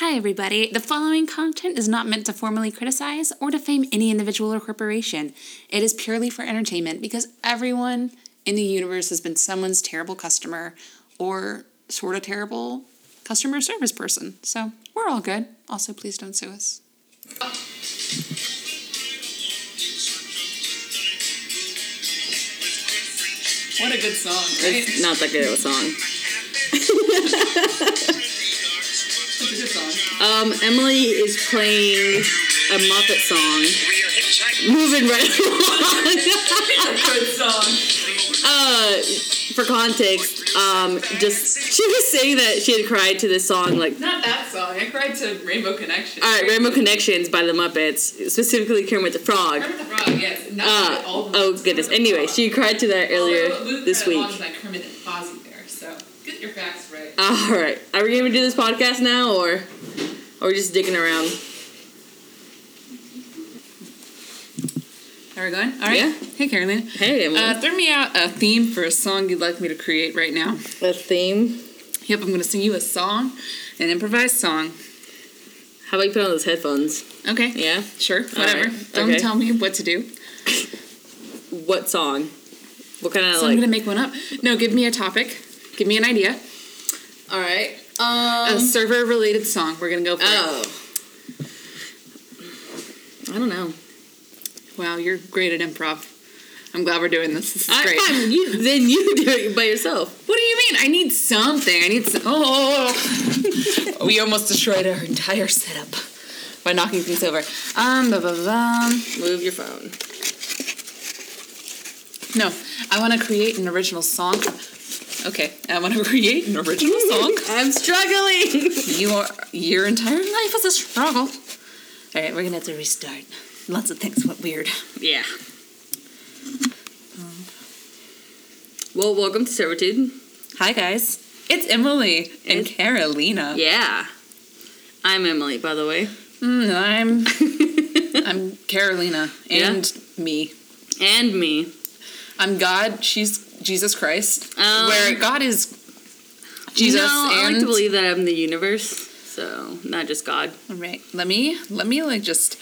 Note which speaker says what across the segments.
Speaker 1: Hi, everybody. The following content is not meant to formally criticize or defame any individual or corporation. It is purely for entertainment because everyone in the universe has been someone's terrible customer or sort of terrible customer service person. So we're all good. Also, please don't sue us. What a good song,
Speaker 2: It's not that good of a song.
Speaker 1: It's a song.
Speaker 2: Um, Emily is playing a Muppet song. Moving right along.
Speaker 1: good song.
Speaker 2: uh, for context, um, just she was saying that she had cried to this song like.
Speaker 1: Not that song. I cried to Rainbow Connection.
Speaker 2: All right, Rainbow Connections by the Muppets, specifically Kermit the Frog.
Speaker 1: Kermit the Frog, yes. Not
Speaker 2: Uh,
Speaker 1: all the
Speaker 2: oh goodness. Anyway, she cried to that earlier
Speaker 1: Although
Speaker 2: this week.
Speaker 1: like Kermit and Fozzie get your facts right.
Speaker 2: All right, are we gonna do this podcast now, or are we just dicking around?
Speaker 1: Are we going? All right.
Speaker 2: Yeah.
Speaker 1: Hey, Carolina.
Speaker 2: Hey, Emily.
Speaker 1: Uh, throw me out a theme for a song you'd like me to create right now.
Speaker 2: a theme.
Speaker 1: Yep, I'm going to sing you a song, an improvised song.
Speaker 2: How about you put on those headphones?
Speaker 1: Okay.
Speaker 2: Yeah.
Speaker 1: Sure. Whatever.
Speaker 2: right,
Speaker 1: Don't
Speaker 2: okay.
Speaker 1: tell me what to do.
Speaker 2: What song? What kind of
Speaker 1: So I'm going to make one up. No, give me a topic. Give me an idea.
Speaker 2: All right.
Speaker 1: a
Speaker 2: Um.
Speaker 1: server related song. We're going to go for
Speaker 2: Oh. I don't know.
Speaker 1: it. Wow, you're great at improv. I'm glad we're doing this. This is
Speaker 2: I,
Speaker 1: great.
Speaker 2: fine, you, then you do it by yourself.
Speaker 1: What do you mean? I need something. I need some. Oh, we almost destroyed our entire setup by knocking things over. Um, blah, blah, blah.
Speaker 2: Move your phone.
Speaker 1: No, I want to create an original song. Okay, I want to create an original song.
Speaker 2: I'm struggling.
Speaker 1: You are your entire life is a struggle. All right, we're gonna have to restart. Lots of things went weird.
Speaker 2: yeah. Well, welcome to servitude.
Speaker 1: Hi guys, it's Emily and
Speaker 2: It's-
Speaker 1: Carolina.
Speaker 2: Yeah. I'm Emily, by the way.
Speaker 1: Mm, I'm I'm Carolina and me.
Speaker 2: and me.
Speaker 1: I'm God. She's Jesus Christ.
Speaker 2: Um,
Speaker 1: where God is Jesus
Speaker 2: no, I like to believe that I'm the universe, so not just God.
Speaker 1: All right, let me let me like just.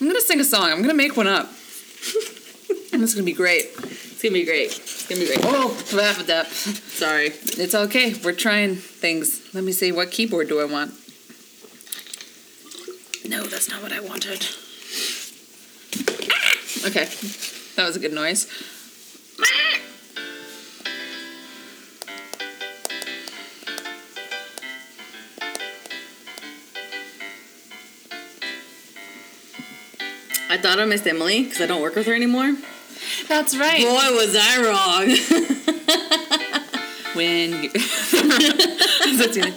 Speaker 1: I'm gonna sing a song. I'm gonna make one up, and it's gonna be great.
Speaker 2: It's gonna be great. It's gonna be great.
Speaker 1: Oh, laugh at that.
Speaker 2: Sorry.
Speaker 1: It's okay. We're trying things. Let me see. What keyboard do I want? No, that's not what I wanted. Okay, that was a good noise.
Speaker 2: I thought I missed Emily because I don't work with her anymore.
Speaker 1: That's right.
Speaker 2: Boy, was I wrong.
Speaker 1: When you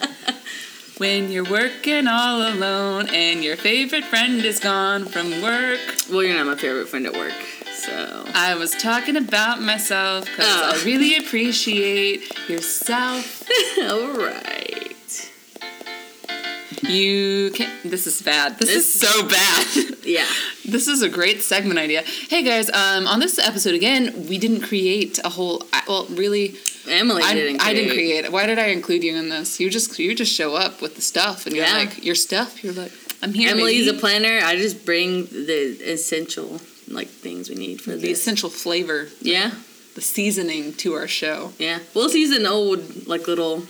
Speaker 1: when you're working all alone and your favorite friend is gone from work.
Speaker 2: well, you're not my favorite friend at work, so.
Speaker 1: I was talking about myself because
Speaker 2: Oh.
Speaker 1: I really appreciate yourself.
Speaker 2: All right.
Speaker 1: You can't. This is bad. This,
Speaker 2: This
Speaker 1: is so bad.
Speaker 2: Yeah.
Speaker 1: This is a great segment idea. Hey guys, um, on this episode again, we didn't create a whole. Well, really,
Speaker 2: Emily
Speaker 1: I
Speaker 2: didn't.
Speaker 1: I didn't create it. Why did I include you in this? You just you just show up with the stuff and you're
Speaker 2: Yeah.
Speaker 1: like your stuff. You're like I'm here.
Speaker 2: Emily's
Speaker 1: baby.
Speaker 2: a planner. I just bring the essential like things we need for
Speaker 1: the
Speaker 2: this.
Speaker 1: essential flavor,
Speaker 2: Yeah.
Speaker 1: the seasoning to our show.
Speaker 2: Yeah. We'll use an old like little.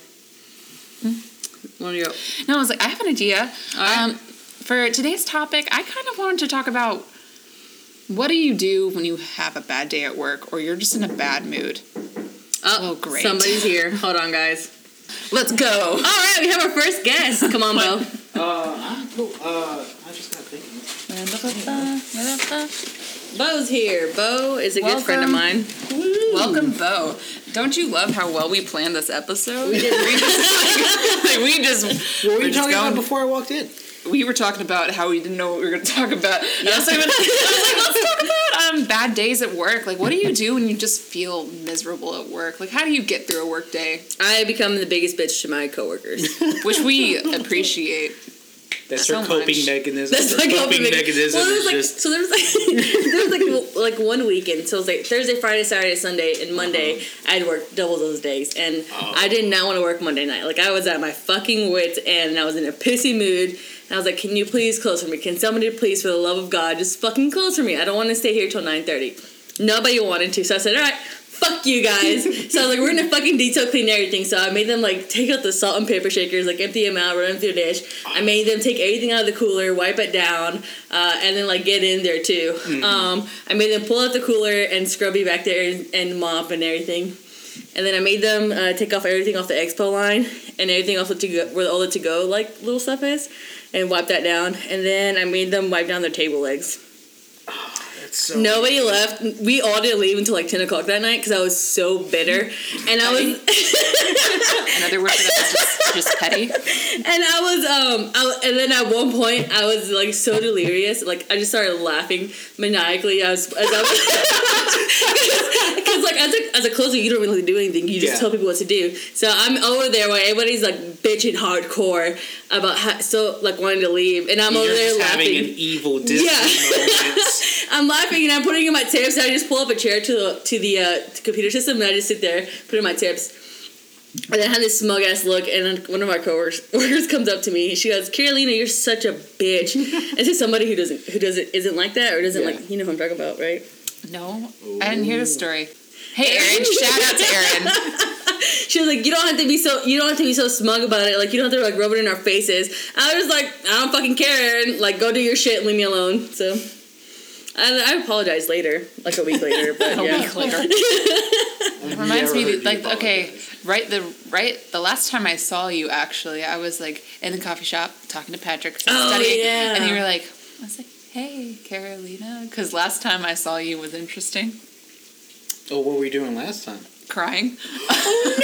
Speaker 2: One of your.
Speaker 1: No, I was like, I have an idea.
Speaker 2: All right.
Speaker 1: Um, for today's topic, I kind of wanted to talk about what do you do when you have a bad day at work or you're just in a bad mood.
Speaker 2: Oh,
Speaker 1: Oh, great.
Speaker 2: Somebody's here. Hold on, guys.
Speaker 1: Let's go.
Speaker 2: All right, we have our first guest. Come on, Beau.
Speaker 3: Uh, I'm cool. Uh, I just got thinking.
Speaker 2: Beau's here. Beau is a good friend of
Speaker 1: Welcome.
Speaker 2: mine.
Speaker 1: Welcome, Beau. Don't you love how well we planned this episode?
Speaker 2: We did.
Speaker 1: we just, like, we just
Speaker 3: What were
Speaker 1: we're
Speaker 3: you
Speaker 1: just
Speaker 3: talking
Speaker 1: going-
Speaker 3: about before I walked in?
Speaker 1: We were talking about how we didn't know what we were going to talk about. And I was like, I was like, let's talk about um, bad days at work. Like, what do you do when you just feel miserable at work? Like, how do you get through a work day?
Speaker 2: I become the biggest bitch to my coworkers.
Speaker 1: Which we appreciate.
Speaker 4: That's
Speaker 1: So
Speaker 4: her coping
Speaker 1: much.
Speaker 4: mechanism.
Speaker 2: That's
Speaker 4: her
Speaker 2: like
Speaker 4: coping mechanism
Speaker 2: Well, there
Speaker 4: is
Speaker 2: was like
Speaker 4: just
Speaker 2: so there was like there was like like one weekend. So it was like Thursday, Friday, Saturday, Sunday, and uh-huh. Monday. I'd work double those days, and
Speaker 4: Oh.
Speaker 2: I did not want to work Monday night. Like I was at my fucking wits end, and I was in a pissy mood. And I was like, "Can you please close for me? Can somebody please, for the love of God, just fucking close for me? I don't want to stay here till 9.30. Nobody wanted to, so I said, "All right." Fuck you guys. so I was like, we're gonna fucking detail clean everything. So I made them like take out the salt and pepper shakers, like empty them out, run them through the dish. I made them take everything out of the cooler, wipe it down, uh, and then like get in there too. Um, I made them pull out the cooler and scrubby back there and, and mop and everything. And then I made them uh, take off everything off the expo line and everything off the to go, where all the to go like little stuff is, and wipe that down. And then I made them wipe down their table legs.
Speaker 4: That's so
Speaker 2: Nobody left. We all didn't leave until like ten o'clock that night because I was so bitter, and I was
Speaker 1: Another word for that is just, just petty.
Speaker 2: and I was um I, and then at one point I was like so delirious, like I just started laughing maniacally. I was as I because like as a, as a closer you don't really do anything. You just
Speaker 4: Yeah.
Speaker 2: tell people what to do. So I'm over there while everybody's like bitching hardcore about how, so like wanting to leave, and I'm
Speaker 4: You're
Speaker 2: over there
Speaker 4: just
Speaker 2: laughing.
Speaker 4: having an evil Disney
Speaker 2: Yeah.
Speaker 4: moment.
Speaker 2: I'm laughing and I'm putting in my tips. And I just pull up a chair to the to the uh, to computer system and I just sit there, put in my tips. And I had this smug ass look, and one of my coworkers comes up to me. She goes, "Carolina, you're such a bitch." and to somebody who doesn't who doesn't isn't like that or doesn't
Speaker 4: Yeah.
Speaker 2: like you know who I'm talking about, right?
Speaker 1: No, I didn't hear the story. Hey, Erin! shout out to Erin.
Speaker 2: She was like, "You don't have to be so you don't have to be so smug about it. Like you don't have to like rub it in our faces." I was like, "I don't fucking care. Erin. Like go do your shit and leave me alone." So. I, I apologized later, like a week later, but
Speaker 1: A
Speaker 2: yeah.
Speaker 1: week later. It reminds me that, like okay right the right the last time I saw you actually I was like in the coffee shop talking to Patrick,
Speaker 2: Oh,
Speaker 1: studying
Speaker 2: yeah.
Speaker 1: and you were like I was like hey Carolina because last time I saw you was interesting
Speaker 4: Oh, what were we doing last time?
Speaker 1: crying
Speaker 4: Oh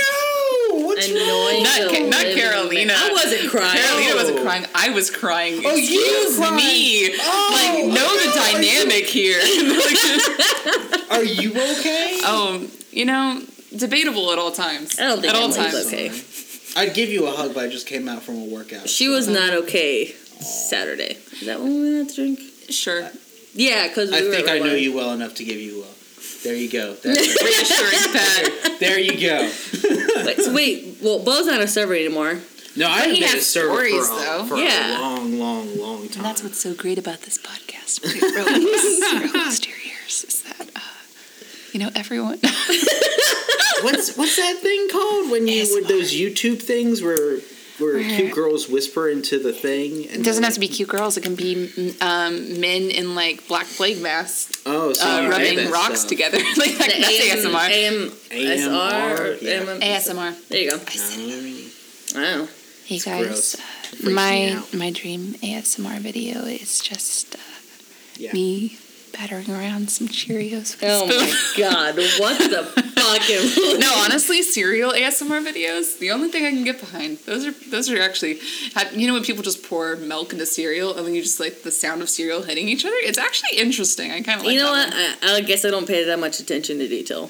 Speaker 4: no! What's
Speaker 2: Annoying.
Speaker 1: Not Ca- not Carolina.
Speaker 2: I wasn't crying.
Speaker 1: Carolina wasn't
Speaker 4: Oh.
Speaker 1: crying I was crying
Speaker 4: Oh, you were crying.
Speaker 1: me
Speaker 4: Oh,
Speaker 1: like know
Speaker 4: oh,
Speaker 1: the
Speaker 4: no, are you-
Speaker 1: dynamic here
Speaker 4: Are you okay?
Speaker 1: oh you know debatable at all times
Speaker 2: I don't think
Speaker 1: at all times
Speaker 2: okay.
Speaker 4: I'd give you a hug, but I just came out from a workout.
Speaker 2: She was not okay Saturday. Is that when we went to drink?
Speaker 1: sure
Speaker 2: Yeah, because we
Speaker 4: I
Speaker 2: were
Speaker 4: think I know you well enough to give you a. There you go. That's it.
Speaker 1: reassuring pat
Speaker 4: there you go.
Speaker 2: Wine. Wait, so wait, well, Beau's not a server anymore.
Speaker 4: No, I haven't been a server
Speaker 1: stories,
Speaker 4: for, a,
Speaker 1: though.
Speaker 4: for
Speaker 2: Yeah.
Speaker 4: a long, long, long time.
Speaker 1: And that's what's so great about this podcast. Real, real close to your ears is that, uh, you know, everyone.
Speaker 4: what's what's that thing called when you with
Speaker 1: ASMR.
Speaker 4: those YouTube things where where cute girls whisper into the thing? And
Speaker 1: it doesn't have to be cute girls. It can be um, men in like black plague masks
Speaker 4: Oh, so
Speaker 1: uh, rubbing
Speaker 4: that
Speaker 1: rocks
Speaker 4: stuff.
Speaker 1: together. like that, that's ASMR.
Speaker 2: AM,
Speaker 4: AMR, yeah.
Speaker 1: ASMR.
Speaker 2: There you go.
Speaker 4: Oh,
Speaker 2: Wow.
Speaker 1: Hey
Speaker 4: It's
Speaker 1: guys,
Speaker 4: gross.
Speaker 1: uh, my my dream ASMR video is just uh,
Speaker 4: Yeah.
Speaker 1: me battering around some Cheerios with
Speaker 2: Oh
Speaker 1: spoon.
Speaker 2: my god, what the fucking.
Speaker 1: no, honestly, cereal ASMR videos, the only thing I can get behind. Those are those are actually, you know, when people just pour milk into cereal and then you just like the sound of cereal hitting each other. It's actually interesting. I kind of like.
Speaker 2: You know
Speaker 1: that
Speaker 2: what?
Speaker 1: one.
Speaker 2: I, I guess I don't pay that much attention to detail.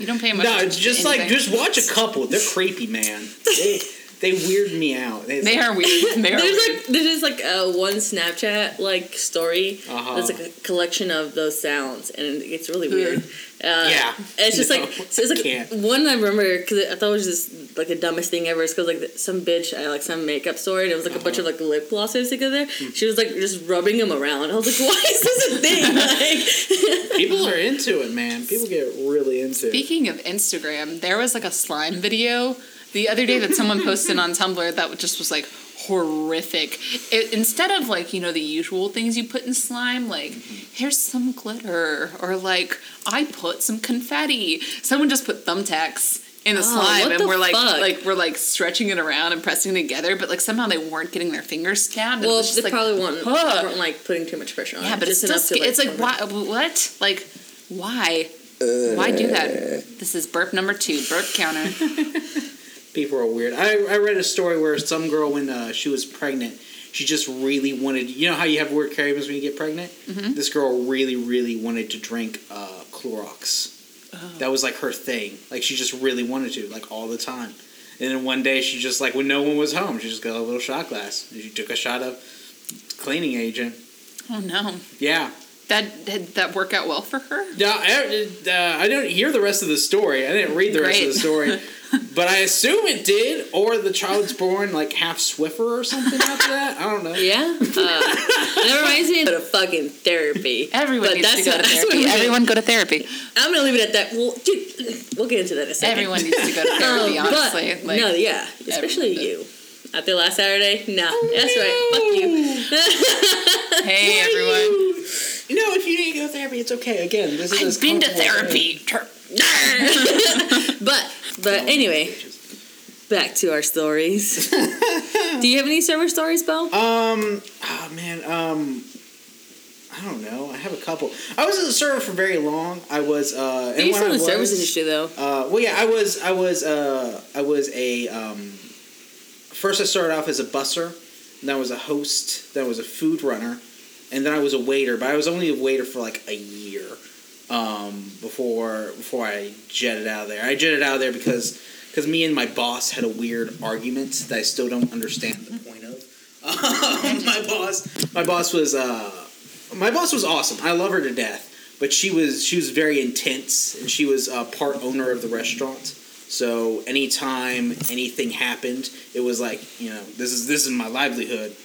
Speaker 1: You don't pay much.
Speaker 4: No,
Speaker 1: attention
Speaker 4: it's
Speaker 1: to
Speaker 4: just like
Speaker 1: anything.
Speaker 4: just watch a couple. They're creepy, man. They they weird me out. It's
Speaker 1: They
Speaker 4: like-
Speaker 1: are weird. They are
Speaker 2: There's
Speaker 1: weird.
Speaker 2: like there's just like a one Snapchat like story.
Speaker 4: Uh-huh.
Speaker 2: That's like a collection of those sounds, and it's really weird. Uh,
Speaker 4: Yeah.
Speaker 2: it's just
Speaker 4: No,
Speaker 2: like so it's like
Speaker 4: can't.
Speaker 2: one I remember because I thought it was just like the dumbest thing ever. It's because like some bitch at like some makeup store, and it was like a bunch of
Speaker 4: Uh-huh.
Speaker 2: like lip glosses together.
Speaker 4: Hmm.
Speaker 2: She was like just rubbing them around. I was like, why is this a thing? like,
Speaker 4: People are into it, man. People get really into it.
Speaker 1: Speaking of Instagram, there was like a slime video the other day that someone posted on Tumblr that just was like horrific. It, instead of like, you know, the usual things you put in slime, like, here's some glitter, or like, I put some confetti. Someone just put thumbtacks in the
Speaker 2: Oh,
Speaker 1: slime and
Speaker 2: the
Speaker 1: we're like
Speaker 2: fuck?
Speaker 1: like we're like stretching it around and pressing it together, but like somehow they weren't getting their fingers stabbed.
Speaker 2: Well,
Speaker 1: was
Speaker 2: they
Speaker 1: like,
Speaker 2: probably weren't,
Speaker 1: huh.
Speaker 2: weren't like putting too much pressure on.
Speaker 1: Yeah,
Speaker 2: it,
Speaker 1: but it's
Speaker 2: just
Speaker 1: still
Speaker 2: enough to,
Speaker 1: sca- it's like why what like why why do that? Uh. This is burp number two, burp counter.
Speaker 4: People are weird. I, I read a story where some girl, when uh, she was pregnant, she just really wanted. You know how you have weird cravings when you get pregnant?
Speaker 1: Mm-hmm.
Speaker 4: This girl really, really wanted to drink uh, Clorox.
Speaker 1: Oh.
Speaker 4: That was like her thing. Like she just really wanted to, like all the time. And then one day she just like when no one was home, she just got a little shot glass. And she took a shot of cleaning agent.
Speaker 1: Oh no.
Speaker 4: Yeah.
Speaker 1: That did that work out well for her?
Speaker 4: Yeah, I, uh, I didn't hear the rest of the story. I didn't read the rest of the story, but I assume it did, or the child's born like half Swiffer or something after that. I don't know.
Speaker 2: Yeah. Uh, that reminds me of a fucking therapy.
Speaker 1: Everyone
Speaker 2: But
Speaker 1: needs to go
Speaker 2: what-
Speaker 1: to therapy. Everyone go to therapy.
Speaker 2: I'm gonna leave it at that. Well, dude, we'll get into that in a second.
Speaker 1: Everyone needs to go to therapy.
Speaker 2: Um,
Speaker 1: honestly,
Speaker 2: but,
Speaker 1: like,
Speaker 2: no, yeah, especially
Speaker 1: everyone
Speaker 2: you. After last Saturday, no, that's right. Fuck you.
Speaker 1: hey everyone,
Speaker 4: No, if you didn't go to therapy, it's okay. Again, this is as
Speaker 1: I've been to
Speaker 4: comfortable as
Speaker 1: therapy.
Speaker 2: but but anyway, back to our stories. Do you have any server stories, Beau?
Speaker 4: Um, oh man, um, I don't know. I have a couple. I was in the server for very long. I was, uh,
Speaker 2: You're
Speaker 4: when
Speaker 2: still in the service industry, though.
Speaker 4: Uh, well, yeah, I was, I was, uh, I was a. Um, first, I started off as a busser. Then I was a host. Then I was a food runner, and then I was a waiter. But I was only a waiter for like a year um, before before I jetted out of there. I jetted out of there because because me and my boss had a weird argument that I still don't understand the point of. my boss, my boss was uh, my boss was awesome. I love her to death. But she was she was very intense, and she was uh, part owner of the restaurant. So anytime anything happened, it was like you know this is this is my livelihood.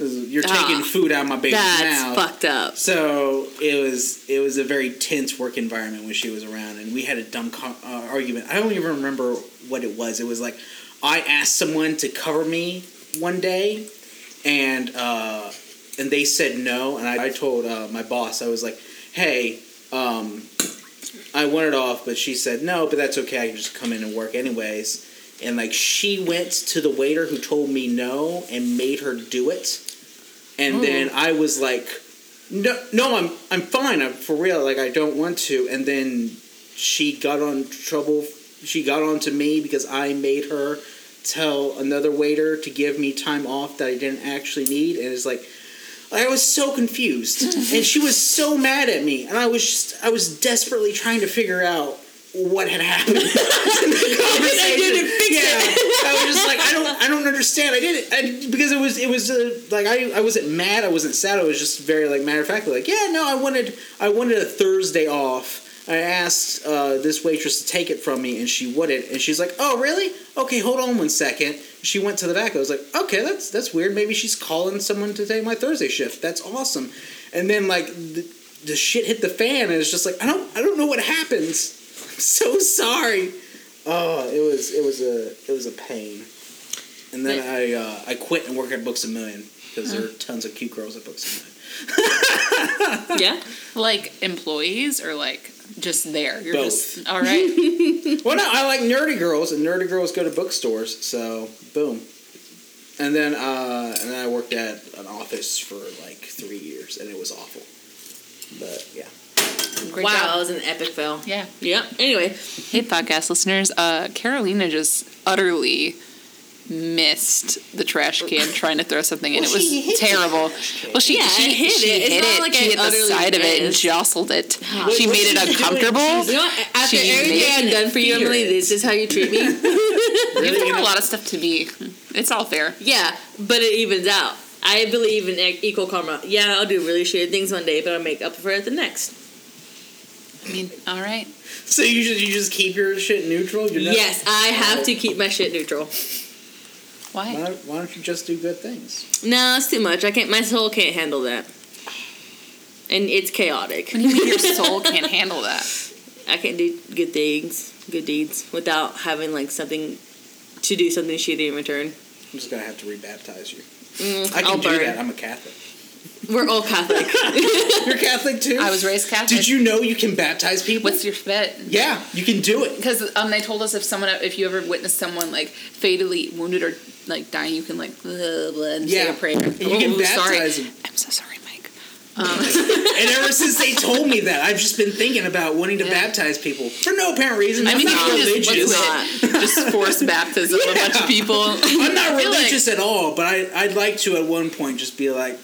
Speaker 4: Is- you're taking
Speaker 2: Ah,
Speaker 4: food out of my baby's mouth.
Speaker 2: That's
Speaker 4: mouth.
Speaker 2: fucked up.
Speaker 4: So it was it was a very tense work environment when she was around, and we had a dumb co- uh, argument. I don't even remember what it was. It was like I asked someone to cover me one day, and uh, and they said no, and I, I told uh, my boss I was like, hey. Um, I wanted off, but she said no, but that's okay. I can just come in and work anyways. And like she went to the waiter who told me no and made her do it. And hmm. then I was like, no, no, I'm I'm fine. I'm for real. Like I don't want to. And then she got on trouble. She got on to me because I made her tell another waiter to give me time off that I didn't actually need. And it's like. I was so confused, and she was so mad at me, and I was just, I was desperately trying to figure out what had happened. in the conversation.
Speaker 2: didn't fix
Speaker 4: yeah, I was just like, I don't, I don't understand. I did it I, because it was, it was uh, like I, I wasn't mad, I wasn't sad. I was just very like matter of factly, like, yeah, no, I wanted, I wanted a Thursday off. I asked uh, this waitress to take it from me, and she wouldn't. And she's like, "Oh, really? Okay, hold on one second. She went to the back. I was like, "Okay, that's that's weird. Maybe she's calling someone to take my Thursday shift. That's awesome." And then like the, the shit hit the fan, and it's just like I don't I don't know what happens. I'm so sorry. Oh, it was it was a it was a pain. And then I uh, I quit and work at Books a Million because there are tons of cute girls at Books a Million.
Speaker 2: Yeah.
Speaker 1: like employees or like just there. You're
Speaker 4: Both.
Speaker 1: just all right.
Speaker 4: Well, no, I like nerdy girls, and nerdy girls go to bookstores. So, boom. And then, uh, and then I worked at an office for like three years, and it was awful. But yeah,
Speaker 1: Great
Speaker 2: wow,
Speaker 1: job.
Speaker 2: that was an epic fail.
Speaker 1: Yeah.
Speaker 2: Yeah. Anyway,
Speaker 1: Hey, podcast listeners. Uh, Carolina just utterly missed the trash can trying to throw something in.
Speaker 4: Well,
Speaker 1: it was
Speaker 4: she hit the
Speaker 1: terrible.
Speaker 4: trash.
Speaker 1: Well, she
Speaker 2: Yeah,
Speaker 1: she
Speaker 2: hit
Speaker 1: she
Speaker 2: it. It's
Speaker 1: hit
Speaker 2: not
Speaker 1: it.
Speaker 2: like
Speaker 1: she
Speaker 2: I
Speaker 1: hit the
Speaker 2: utterly
Speaker 1: side of it and jostled it. she
Speaker 4: what's
Speaker 1: made it uncomfortable.
Speaker 2: you know, after
Speaker 1: She
Speaker 2: everything I've done for you, Emily,
Speaker 4: it.
Speaker 2: this is how you treat me.
Speaker 1: You've done a lot of stuff to me. It's all fair.
Speaker 2: yeah, but it evens out. I believe in e- equal karma. Yeah, I'll do really shitty things one day, but I'll make up for it the next.
Speaker 1: I mean, all right.
Speaker 4: so you just you just keep your shit neutral. You're never-
Speaker 2: Yes, I have to keep my shit neutral.
Speaker 1: Why?
Speaker 4: Why, why don't you just do good things?
Speaker 2: No, it's too much. I can't. My soul can't handle that, and it's chaotic.
Speaker 1: What do you mean your soul can't handle that?
Speaker 2: I can't do good things, good deeds, without having like something to do something shitty in return.
Speaker 4: I'm just gonna have to rebaptize you.
Speaker 2: Mm,
Speaker 4: I can
Speaker 2: I'll
Speaker 4: do
Speaker 2: burn.
Speaker 4: that. I'm a Catholic.
Speaker 2: We're all Catholic.
Speaker 4: You're Catholic too.
Speaker 1: I was raised Catholic.
Speaker 4: Did you know you can baptize people?
Speaker 1: What's your bet?
Speaker 4: yeah, you can do it.
Speaker 1: Because um, they told us if someone, if you ever witness someone like fatally wounded or like dying, you can like blah, blah, and say
Speaker 4: Yeah.
Speaker 1: a prayer.
Speaker 4: And you can
Speaker 1: Oh, sorry.
Speaker 4: baptize them.
Speaker 1: I'm so sorry, Mike.
Speaker 4: And ever since they told me that, I've just been thinking about wanting to baptize people for no apparent reason.
Speaker 1: I
Speaker 4: I'm
Speaker 1: mean, you
Speaker 4: not
Speaker 1: can just
Speaker 4: religious.
Speaker 1: it? just force baptism of a bunch of people.
Speaker 4: I'm not
Speaker 1: feel like-
Speaker 4: religious at all, but I, I'd like to at one point just be like,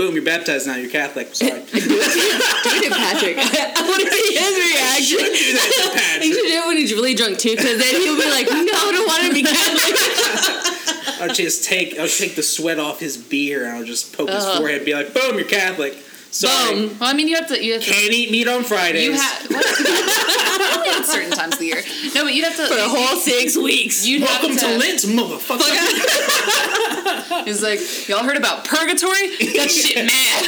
Speaker 4: Boom, you're baptized now. You're Catholic. Sorry.
Speaker 2: Do it, Patrick. I want to see his reaction.
Speaker 4: do that to Patrick.
Speaker 2: You should do it when he's really drunk too, because then he'll be like, "No, I don't want to be Catholic."
Speaker 4: I'll just take I'll take the sweat off his beer and I'll just poke his forehead and be like, boom, you're Catholic. Sorry.
Speaker 2: Boom.
Speaker 1: Well, I mean, you have to. You have to.
Speaker 4: Can't eat meat on Fridays.
Speaker 1: You have certain times of the year. No, but you'd have to.
Speaker 2: For a whole six weeks.
Speaker 1: You'd
Speaker 4: Welcome
Speaker 1: have
Speaker 4: to Lent, motherfucker.
Speaker 1: He's like, y'all heard about purgatory? That shit mad.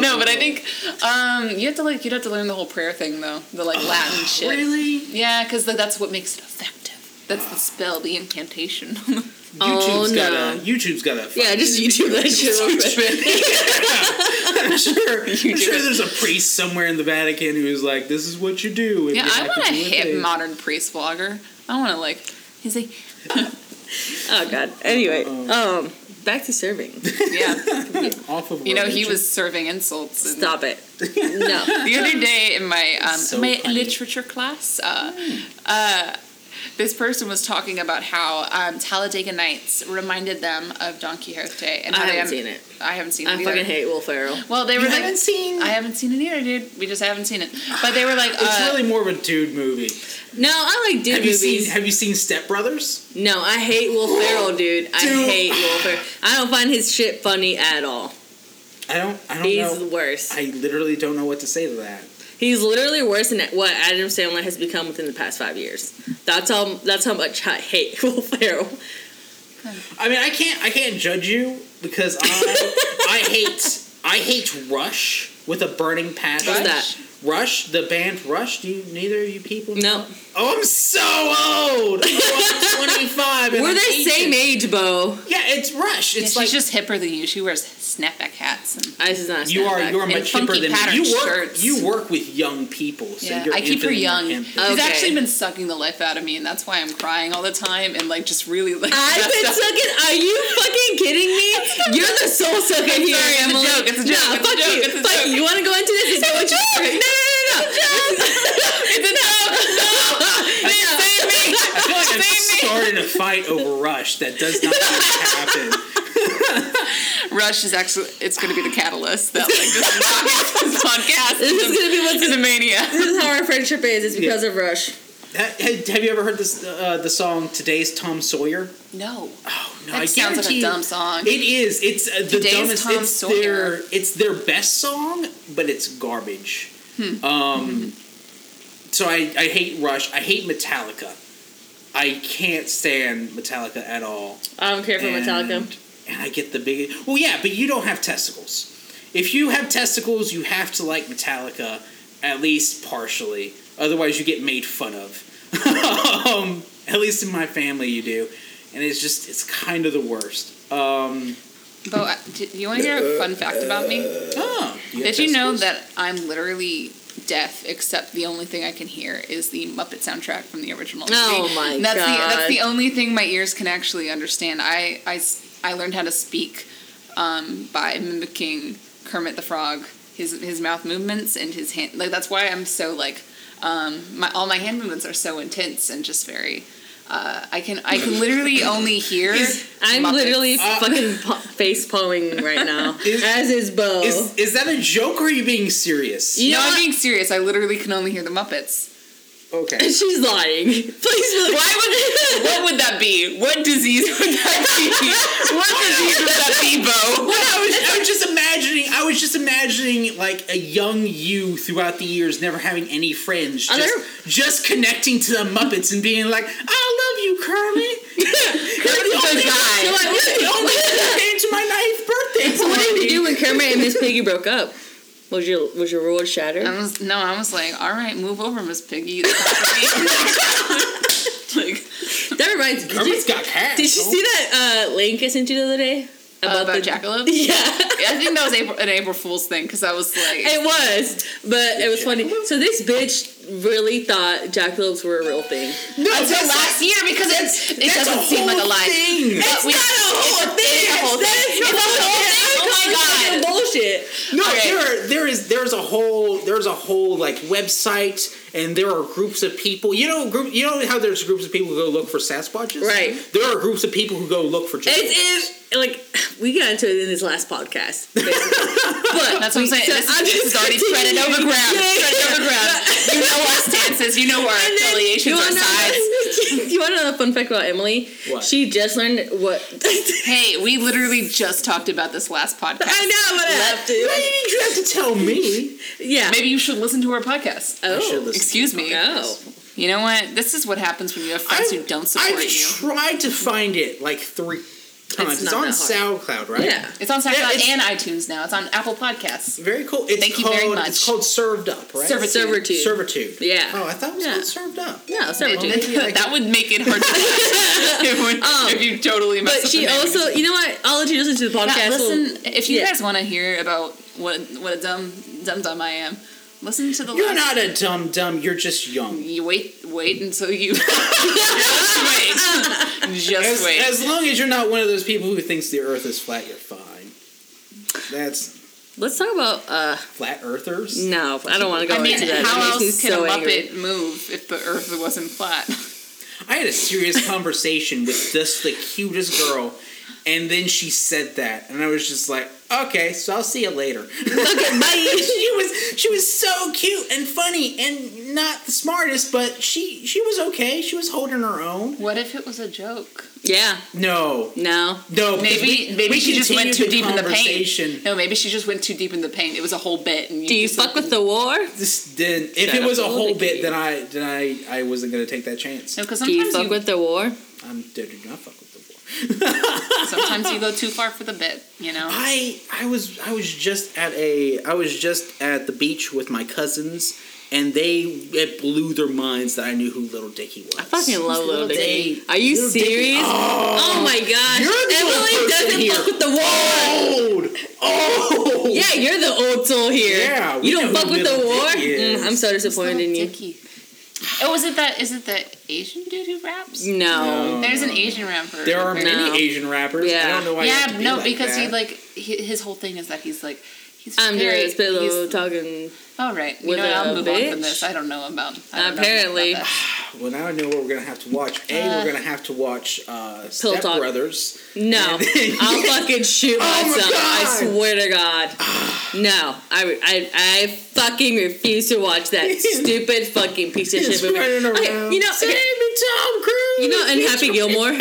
Speaker 1: no, but I think um, you have to like you'd have to learn the whole prayer thing though, the like Latin shit.
Speaker 4: Really?
Speaker 1: Yeah, because that's what makes it effective. That's the spell, the incantation.
Speaker 4: YouTube's
Speaker 2: Oh,
Speaker 4: got
Speaker 2: no.
Speaker 4: a YouTube's got a
Speaker 2: Yeah, just YouTube that shit real quick.
Speaker 4: I'm sure, I'm sure there's a priest somewhere in the Vatican who's like, this is what you do. if
Speaker 1: yeah,
Speaker 4: you
Speaker 1: I want a
Speaker 4: do
Speaker 1: hip modern priest vlogger. I want to like. He's like,
Speaker 2: Oh god. Anyway, um, back to serving.
Speaker 1: yeah.
Speaker 4: Off of
Speaker 1: You know, he was serving insults. and-
Speaker 2: Stop it. No.
Speaker 1: the other day in my um,
Speaker 4: So
Speaker 1: my
Speaker 4: funny.
Speaker 1: literature class, uh, uh, this person was talking about how um, Talladega Nights reminded them of Don Quixote, and
Speaker 2: I haven't seen it.
Speaker 1: I haven't seen
Speaker 2: I
Speaker 1: it. I
Speaker 2: fucking hate Will Ferrell.
Speaker 1: Well, they
Speaker 4: You
Speaker 1: were like,
Speaker 4: haven't seen?
Speaker 1: I haven't seen it either, dude. We just haven't seen it. But they were like,
Speaker 4: It's
Speaker 1: uh,
Speaker 4: really more of a dude movie.
Speaker 2: No, I like dude
Speaker 4: Have you
Speaker 2: movies.
Speaker 4: seen Have you seen Step Brothers?
Speaker 2: no, I hate Will Ferrell, dude. I hate Will Ferrell. I don't find his shit funny at all.
Speaker 4: I don't. I don't
Speaker 2: He's
Speaker 4: know.
Speaker 2: the worst.
Speaker 4: I literally don't know what to say to that.
Speaker 2: He's literally worse than what Adam Sandler has become within the past five years. That's how that's how much I hate Will Ferrell. Hmm.
Speaker 4: I mean, I can't. I can't judge you because I I hate I hate Rush with a burning passion.
Speaker 2: What's that?
Speaker 4: Rush, the band Rush. Do you neither of you people? know?
Speaker 2: No.
Speaker 4: Oh, I'm so old. Oh, I'm 25. and
Speaker 2: We're
Speaker 4: I'm
Speaker 2: the
Speaker 4: ancient.
Speaker 2: same age, Beau.
Speaker 4: Yeah, it's Rush.
Speaker 1: yeah,
Speaker 4: It's
Speaker 1: she's
Speaker 4: like
Speaker 1: just hipper than you. She wears snapback hats. And,
Speaker 2: I is not.
Speaker 4: you are. You are much hipper than me.
Speaker 1: patterned
Speaker 4: You work.
Speaker 1: shirts.
Speaker 4: You work with young people. So
Speaker 1: yeah,
Speaker 4: you're
Speaker 1: I keep her young.
Speaker 4: hip.
Speaker 1: He's actually been sucking the life out of me, and that's why I'm crying all the time and like just really like.
Speaker 2: I've been
Speaker 1: up.
Speaker 2: sucking. Are you fucking kidding me? You're the soul sucker here,
Speaker 1: sorry, it's a
Speaker 2: Emily.
Speaker 1: joke, it's a joke,
Speaker 2: Nah,
Speaker 1: it's a
Speaker 2: fuck
Speaker 1: joke,
Speaker 2: you.
Speaker 1: it's a
Speaker 2: fuck
Speaker 1: joke.
Speaker 2: you. You want to go into this? It's a joke. No, no, no, no.
Speaker 1: It's a joke. No, please save me.
Speaker 4: I feel like I'm
Speaker 1: Save me.
Speaker 4: starting a fight over Rush that does not need happen.
Speaker 1: Rush is actually it's going to be the catalyst that like just knocks this podcast.
Speaker 2: This is gonna be what's
Speaker 1: into mania.
Speaker 2: This is how our friendship is. It's because of Rush.
Speaker 4: Have you ever heard this? Uh, the song "Today's Tom Sawyer"?
Speaker 1: No,
Speaker 4: Oh no!
Speaker 1: that
Speaker 4: I
Speaker 1: sounds like a dumb song.
Speaker 4: It is. It's uh, the
Speaker 1: Today's
Speaker 4: dumbest.
Speaker 1: Tom
Speaker 4: it's
Speaker 1: Sawyer.
Speaker 4: their. It's their best song, but it's garbage.
Speaker 1: Hmm.
Speaker 4: Um. So I I hate Rush. I hate Metallica. I can't stand Metallica at all.
Speaker 2: I don't care for
Speaker 4: and,
Speaker 2: Metallica.
Speaker 4: And I get the big. Well, yeah, but you don't have testicles. If you have testicles, you have to like Metallica at least partially. Otherwise, you get made fun of. um, at least in my family, you do, and it's just it's kind of the worst. Um,
Speaker 1: Beau, uh, do you want to hear a fun fact about me?
Speaker 4: oh, you
Speaker 1: Did you know that I'm literally deaf, except the only thing I can hear is the Muppet soundtrack from the original movie.
Speaker 2: Oh my
Speaker 1: And that's The, that's the only thing my ears can actually understand. I I learned how to speak um, by mimicking Kermit the Frog, his his mouth movements and his hand. Like that's why I'm so like, um, my all my hand movements are so intense and just very. Uh, I can I can literally only hear.
Speaker 2: I'm
Speaker 1: Muppets.
Speaker 2: literally
Speaker 4: Uh,
Speaker 2: fucking po- face palming right now.
Speaker 4: Is-
Speaker 2: as is Beau.
Speaker 4: Is is that a joke or are you being serious?
Speaker 2: You
Speaker 1: no, I'm being serious. I literally can only hear the Muppets.
Speaker 4: Okay.
Speaker 2: She's lying. Please believe.
Speaker 1: Why would what would that be? What disease would that be? What disease would that be, Beau?
Speaker 4: Well, I was, I was just imagining. I was just imagining like a young you throughout the years, never having any friends,
Speaker 2: Are
Speaker 4: just
Speaker 2: there-
Speaker 4: just connecting to the Muppets and being like, "I love you, Kermit."
Speaker 2: Kermit's a good guy.
Speaker 4: You're like, "You're the only one that came to my ninth birthday."
Speaker 2: So what did you
Speaker 4: party."
Speaker 2: do when Kermit and Miss Piggy broke up? Was your was your world shattered?
Speaker 1: I was no, I was like, all right, move over, Miss Piggy. like
Speaker 2: that reminds me. Did you,
Speaker 4: Kermit's got cash.
Speaker 2: did you see that uh, link I sent you the other day
Speaker 1: uh, about
Speaker 2: the
Speaker 1: Jackalope.
Speaker 2: Yeah.
Speaker 1: I think that was April, an April Fool's thing because I was like,
Speaker 2: It was, but it was funny. So this bitch really thought jackalopes were a real thing.
Speaker 4: No,
Speaker 1: until
Speaker 4: that's
Speaker 1: last year because it's, it doesn't
Speaker 4: a
Speaker 1: seem like a lie.
Speaker 4: thing.
Speaker 1: But
Speaker 2: It's
Speaker 1: we-
Speaker 2: not a whole thing.
Speaker 1: It's a whole thing. It's a whole thing. Oh my god.
Speaker 2: bullshit.
Speaker 4: No,
Speaker 1: Okay.
Speaker 4: there are, there is there's a whole there's a whole like website and there are groups of people. You know group you know how there's groups of people who go look for Sasquatches?
Speaker 2: Right.
Speaker 4: There are groups of people who go look for Jaegers.
Speaker 2: It's, it's like we got into it in this last podcast, but
Speaker 1: That's what I'm saying.
Speaker 2: so
Speaker 1: This,
Speaker 2: I'm
Speaker 1: is, this
Speaker 2: just
Speaker 1: is already spreading
Speaker 2: continuing.
Speaker 1: over ground.
Speaker 2: Yeah, yeah,
Speaker 1: Spreading over ground. You know our stances. You know our
Speaker 2: And then,
Speaker 1: affiliations,
Speaker 2: you
Speaker 1: our sides.
Speaker 2: know- you want to know a fun fact about Emily?
Speaker 4: What?
Speaker 2: She just learned what.
Speaker 1: Hey, we literally just talked about this last podcast.
Speaker 2: I know, but I have
Speaker 4: Why
Speaker 2: to.
Speaker 4: didn't you have to tell me?
Speaker 2: Yeah.
Speaker 1: Maybe you should listen to our podcast.
Speaker 2: Oh.
Speaker 4: I should listen.
Speaker 1: Excuse me.
Speaker 2: Oh.
Speaker 1: You know what? This is what happens when you have friends who don't support
Speaker 4: I've
Speaker 1: you.
Speaker 4: tried to find it like three times.
Speaker 2: It's
Speaker 4: It's, on SoundCloud, right?
Speaker 2: Yeah.
Speaker 1: It's on SoundCloud
Speaker 4: Yeah, it's-
Speaker 1: and iTunes now. It's on Apple Podcasts.
Speaker 4: Very cool. It's
Speaker 1: Thank you very much.
Speaker 4: It's called Served Up, right?
Speaker 1: Servitude.
Speaker 2: Servitude.
Speaker 4: Servitude.
Speaker 2: Yeah.
Speaker 4: Oh, I thought it was
Speaker 2: Yeah.
Speaker 4: called Served Up.
Speaker 2: No, servitude.
Speaker 4: Well, maybe
Speaker 1: that
Speaker 4: can-
Speaker 1: would make it hard to if,
Speaker 2: Um,
Speaker 1: if you totally mess
Speaker 2: But she
Speaker 1: the
Speaker 2: also, you know what? I'll let you listen to the
Speaker 1: Yeah,
Speaker 2: podcast.
Speaker 1: listen. If you
Speaker 2: yeah.
Speaker 1: guys want to hear about what what a dumb dumb dumb I am, listen to the
Speaker 4: You're
Speaker 1: last.
Speaker 4: not a dumb dumb. You're just young.
Speaker 1: You wait, wait until you just wait, just
Speaker 4: As,
Speaker 1: wait.
Speaker 4: as long as you're not one of those people who thinks the Earth is flat, you're fine. That's
Speaker 2: Let's talk about. uh
Speaker 4: flat Earthers.
Speaker 2: No, I don't want to go
Speaker 1: I mean,
Speaker 2: into that.
Speaker 1: how
Speaker 2: It
Speaker 1: else can
Speaker 2: so
Speaker 1: a
Speaker 2: angry.
Speaker 1: Muppet move if the Earth wasn't flat?
Speaker 4: I had a serious conversation with just the cutest girl, and then she said that, and I was just like, okay, so I'll see you later.
Speaker 2: Okay, bye.
Speaker 4: she was she was so cute and funny and not the smartest, but she she was okay. She was holding her own.
Speaker 1: What if it was a joke?
Speaker 2: Yeah.
Speaker 4: No,
Speaker 2: No.
Speaker 4: no.
Speaker 1: Maybe
Speaker 4: we-
Speaker 1: maybe
Speaker 4: we
Speaker 1: she just went too deep in the
Speaker 4: conversation.
Speaker 1: paint. No, maybe she just went too deep in the paint. It was a whole bit. And you
Speaker 2: Do you
Speaker 1: just,
Speaker 2: fuck with the war?
Speaker 4: This did if
Speaker 2: Shut
Speaker 4: it was a whole
Speaker 2: Nicky.
Speaker 4: bit, then I then I I wasn't gonna take that chance.
Speaker 1: No, because
Speaker 2: Do you
Speaker 1: sometimes
Speaker 2: fuck
Speaker 1: you,
Speaker 2: with the war?
Speaker 4: I'm dude, do not fuck with the war.
Speaker 1: sometimes you go too far for the bit. You know.
Speaker 4: I I was I was just at a I was just at the beach with my cousins, and they it blew their minds that I knew who Little Dicky was.
Speaker 2: I fucking love Little Dicky.
Speaker 4: Dicky.
Speaker 2: Are you
Speaker 4: Little
Speaker 2: serious? Oh, my gosh.
Speaker 4: You're the old
Speaker 2: Emily doesn't
Speaker 4: here.
Speaker 2: fuck with the war.
Speaker 4: old. Oh
Speaker 2: Yeah, you're the old soul here.
Speaker 4: Yeah,
Speaker 2: you don't fuck
Speaker 4: who
Speaker 2: with the war? Mm, I'm so disappointed in you.
Speaker 1: Dicky. Oh, is it that? Is it the Asian dude who raps?
Speaker 2: No.
Speaker 1: There's an Asian rapper.
Speaker 4: There are many
Speaker 2: No.
Speaker 4: Asian rappers. I
Speaker 2: Yeah.
Speaker 4: don't know why. you have
Speaker 1: yeah,
Speaker 4: to be
Speaker 1: no,
Speaker 4: like
Speaker 1: because he like he, his whole thing is that he's like he's
Speaker 2: I'm
Speaker 1: very,
Speaker 2: Darius Pillow
Speaker 1: he's-
Speaker 2: talking.
Speaker 1: All right, right, you
Speaker 2: with
Speaker 1: know, I'll
Speaker 2: a
Speaker 1: move on from
Speaker 2: bitch?
Speaker 1: this. I don't know about. Don't know
Speaker 2: Apparently.
Speaker 1: about.
Speaker 4: Well, now I know what we're gonna have to watch. A,
Speaker 1: Uh,
Speaker 4: we're gonna have to watch uh,
Speaker 2: Pill
Speaker 4: Step
Speaker 2: Talk.
Speaker 4: Brothers.
Speaker 2: No.
Speaker 4: Then-
Speaker 2: I'll fucking shoot
Speaker 4: Oh my
Speaker 2: myself. I swear to God. No. I, I, I fucking refuse to watch that stupid fucking piece of
Speaker 4: He's
Speaker 2: shit movie.
Speaker 4: running
Speaker 2: Okay, you know,
Speaker 4: Save
Speaker 2: okay,
Speaker 4: me, Tom Cruise.
Speaker 2: you know, and Happy Gilmore.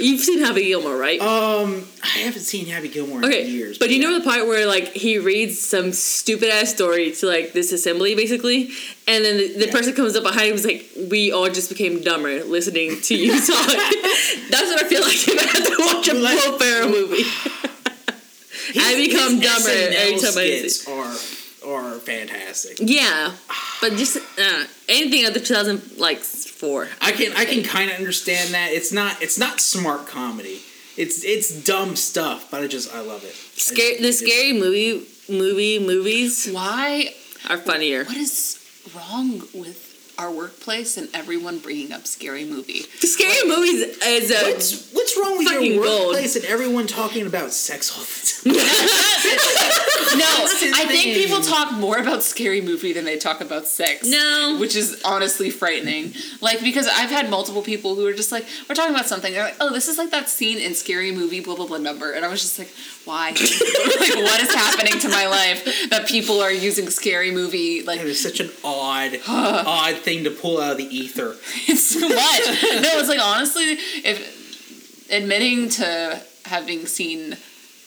Speaker 2: You've seen Happy Gilmore, right?
Speaker 4: Um, I haven't seen Happy Gilmore in
Speaker 2: Okay,
Speaker 4: years.
Speaker 2: but you know the part where like he reads some stupid ass story to like this assembly basically, and then the, the
Speaker 4: Yeah.
Speaker 2: person comes up behind him and is like, "We all just became dumber listening to you talk." That's what I feel like if I have to watch a
Speaker 4: Like-
Speaker 2: Will Ferrell movie. I become dumber
Speaker 4: SNL
Speaker 2: every time I see.
Speaker 4: are are fantastic.
Speaker 2: Yeah, but just uh, anything after 2000 like four.
Speaker 4: I can I can kind of understand that. It's not it's not smart comedy. It's it's dumb stuff, but I just I love it. I
Speaker 2: Scary,
Speaker 4: just-
Speaker 2: the scary movie movie movies
Speaker 1: Why?
Speaker 2: are funnier.
Speaker 1: What is wrong with our workplace and everyone bringing up scary movie?
Speaker 2: The scary movies is a
Speaker 4: What's what's wrong with
Speaker 2: Fucking
Speaker 4: your
Speaker 2: gold.
Speaker 4: workplace and everyone talking about sex all the time?
Speaker 1: No, I think people talk more about scary movie than they talk about sex.
Speaker 2: No.
Speaker 1: which is honestly frightening. Like because I've had multiple people who are just like, we're talking about something. They're like, oh, this is like that scene in Scary Movie, blah blah blah number, and I was just like, why? like, what is happening to my life that people are using Scary Movie? Like,
Speaker 4: It is such an odd odd thing to pull out of the ether.
Speaker 1: it's too much. no, it's like honestly, if admitting to having seen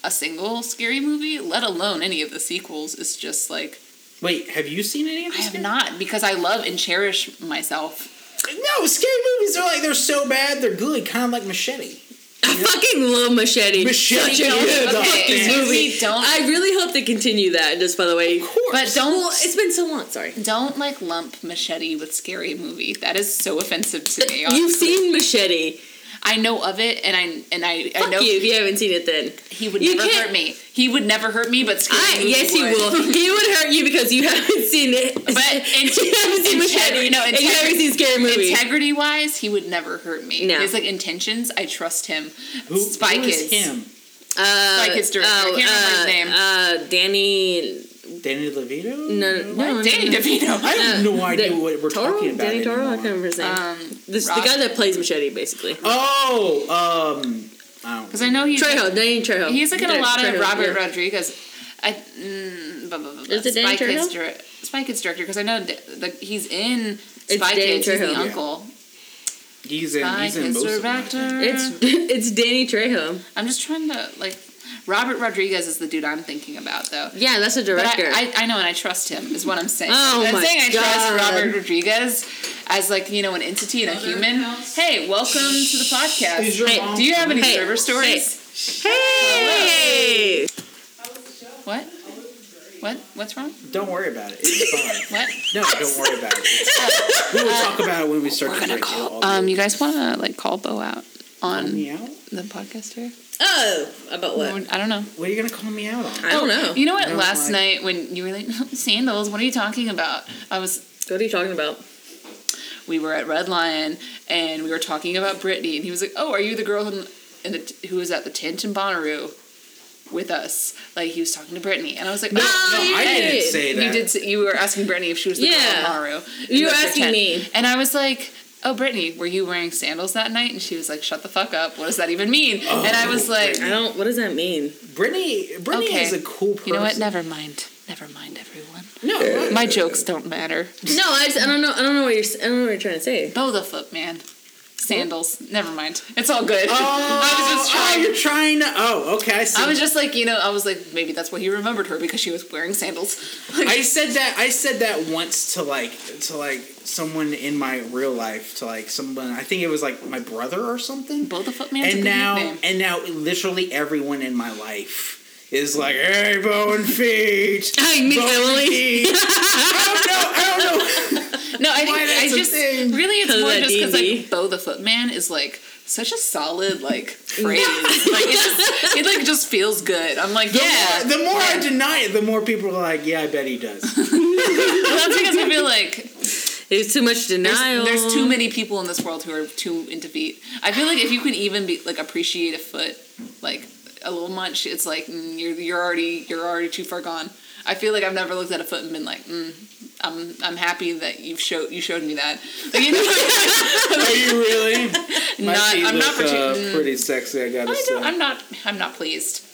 Speaker 1: a single scary movie, let alone any of the sequels, is just like
Speaker 4: Wait, have you seen any of
Speaker 1: I have not because I love and cherish myself.
Speaker 4: No, scary movies are like they're so bad they're good, kind of like Machete.
Speaker 2: I fucking love Machete.
Speaker 4: Machete
Speaker 2: Such a good
Speaker 4: the
Speaker 2: fucking
Speaker 4: best.
Speaker 2: movie.
Speaker 1: Don't-
Speaker 2: I really hope they continue that. Just by the way,
Speaker 4: Of course.
Speaker 1: But don't
Speaker 2: well, it's been so long. Sorry.
Speaker 1: don't like lump machete with scary movie. That is so offensive to me.
Speaker 2: You've seen Machete.
Speaker 1: I know of it, and I and I, I know
Speaker 2: you if you haven't seen it. Then
Speaker 1: he would
Speaker 2: You
Speaker 1: never
Speaker 2: can't-
Speaker 1: hurt me. He would never hurt me, but scary
Speaker 2: I,
Speaker 1: movie
Speaker 2: yes, he
Speaker 1: would.
Speaker 2: will. He would hurt you because you haven't seen it.
Speaker 1: But in-
Speaker 2: you haven't seen
Speaker 1: integri-
Speaker 2: Machete.
Speaker 1: no,
Speaker 2: and you haven't seen Scary Movie.
Speaker 1: Integrity wise, he would never hurt me.
Speaker 2: No.
Speaker 1: His like intentions, I trust him.
Speaker 4: Who,
Speaker 1: Spy
Speaker 4: who is
Speaker 1: Kids.
Speaker 4: him?
Speaker 2: Uh,
Speaker 1: Spy Kids director. I can't remember his name.
Speaker 2: Uh, Danny.
Speaker 4: Danny DeVito?
Speaker 2: No, no, no,
Speaker 1: Danny
Speaker 2: no.
Speaker 1: DeVito.
Speaker 4: I have no idea
Speaker 2: Da-
Speaker 4: what we're
Speaker 2: Toro?
Speaker 4: talking about.
Speaker 2: Danny Toro? I can't remember his name.
Speaker 1: Um,
Speaker 2: this, the guy that plays Machete, basically.
Speaker 4: Oh, um,
Speaker 1: Because I know he's
Speaker 2: Trejo, Danny Trejo.
Speaker 1: he's like in a
Speaker 2: Yeah,
Speaker 1: lot of Robert
Speaker 2: yeah.
Speaker 1: Rodriguez. I mm, blah, blah, blah, blah.
Speaker 2: Is it Danny
Speaker 1: Spy Kids,
Speaker 2: Trejo?
Speaker 1: dir- Spy Kids director because I know d- the, he's in
Speaker 2: It's
Speaker 1: Spy
Speaker 2: Danny
Speaker 1: Kids. He's the
Speaker 2: Trejo. Yeah.
Speaker 1: uncle.
Speaker 4: He's in.
Speaker 1: Spy
Speaker 4: He's in most of them.
Speaker 1: Director.
Speaker 2: It's it's Danny Trejo.
Speaker 1: I'm just trying to like. Robert Rodriguez is the dude I'm thinking about though.
Speaker 2: Yeah, that's a
Speaker 1: But
Speaker 2: director.
Speaker 1: I, I, I know and I trust him is what I'm saying.
Speaker 2: Oh
Speaker 1: I'm
Speaker 2: my
Speaker 1: saying I trust Robert Rodriguez as like, you know, an entity and a human. Hey, welcome to the podcast.
Speaker 4: Is your
Speaker 1: Hey,
Speaker 4: mom
Speaker 1: do you have any
Speaker 2: Hey,
Speaker 1: server stories?
Speaker 2: hey!
Speaker 1: What? What? What's wrong?
Speaker 4: Don't worry about it. It's fine.
Speaker 1: What?
Speaker 4: No, don't worry about it. It's fine. we will talk about it when we start
Speaker 1: We're
Speaker 4: to
Speaker 1: gonna call. Um, you guys want to like call Beau out on
Speaker 4: me out?
Speaker 1: the podcast here?
Speaker 2: Oh, about what?
Speaker 1: I don't know.
Speaker 4: What are you gonna call me out on?
Speaker 2: I don't know.
Speaker 1: You know what? Last
Speaker 4: like-
Speaker 1: night when you were like sandals, what are you talking about? I was.
Speaker 2: What are you talking about?
Speaker 1: We were at Red Lion and we were talking about Brittany, and he was like, "Oh, are you the girl in, in the, who was at the tent in Bonnaroo with us?" Like he was talking to Brittany, and I was like,
Speaker 4: No,
Speaker 1: "Oh,
Speaker 4: no, I didn't say that.
Speaker 1: You did. Say, you were asking Brittany if she was the
Speaker 2: Yeah.
Speaker 1: girl in Bonnaroo.
Speaker 2: You were asking me.
Speaker 1: and I was like, "Oh, Brittany, were you wearing sandals that night?" And she was like, "Shut the fuck up. What does that even mean?" and I oh, was like,
Speaker 2: I don't. What does that mean?
Speaker 4: Brittany. Brittany
Speaker 1: Okay.
Speaker 4: is a cool person.
Speaker 1: "You know what? Never mind. Never mind, everyone.
Speaker 4: No,
Speaker 1: My jokes don't matter."
Speaker 2: No, I, just, I don't know. I don't know what you're. I don't know what you're trying to say.
Speaker 1: Beau the foot, man. Sandals. Never mind. It's all good.
Speaker 4: Oh,
Speaker 1: I was just
Speaker 4: oh,
Speaker 1: trying.
Speaker 4: Oh, you're trying to. Oh, okay. I see.
Speaker 1: I was just like, you know, I was like, maybe that's why he remembered her because she was wearing sandals.
Speaker 4: I said that. I said that once to like to like someone in my real life to like someone. I think it was like my brother or something.
Speaker 1: Beau the foot, man.
Speaker 4: and now and now literally everyone in my life is like, hey, bow and feet.
Speaker 2: I mean,
Speaker 4: bow
Speaker 2: Emily.
Speaker 4: feet." I don't know. I don't know.
Speaker 1: No, I think I just
Speaker 4: thing.
Speaker 1: really it's more just because
Speaker 2: D&D.
Speaker 1: like Beau the Footman is like such a solid like phrase. like it just it like just feels good. I'm like yeah.
Speaker 4: The more I deny it, the more people are like, yeah, I bet he does.
Speaker 1: Well, that's because I feel like
Speaker 2: There's too much
Speaker 1: there's,
Speaker 2: denial.
Speaker 1: there's too many people in this world who are too into feet. I feel like if you can even be like appreciate a foot like a little munch, it's like mm, you're you're already you're already too far gone. I feel like I've never looked at a foot and been like, mm, I'm I'm happy that you've showed you showed me that. Like, you know,
Speaker 4: Are you really? My
Speaker 1: Not- I'm not
Speaker 4: look, uh,
Speaker 1: partic-
Speaker 4: pretty sexy. I gotta
Speaker 1: I
Speaker 4: say.
Speaker 1: don't, I'm not. I'm not pleased.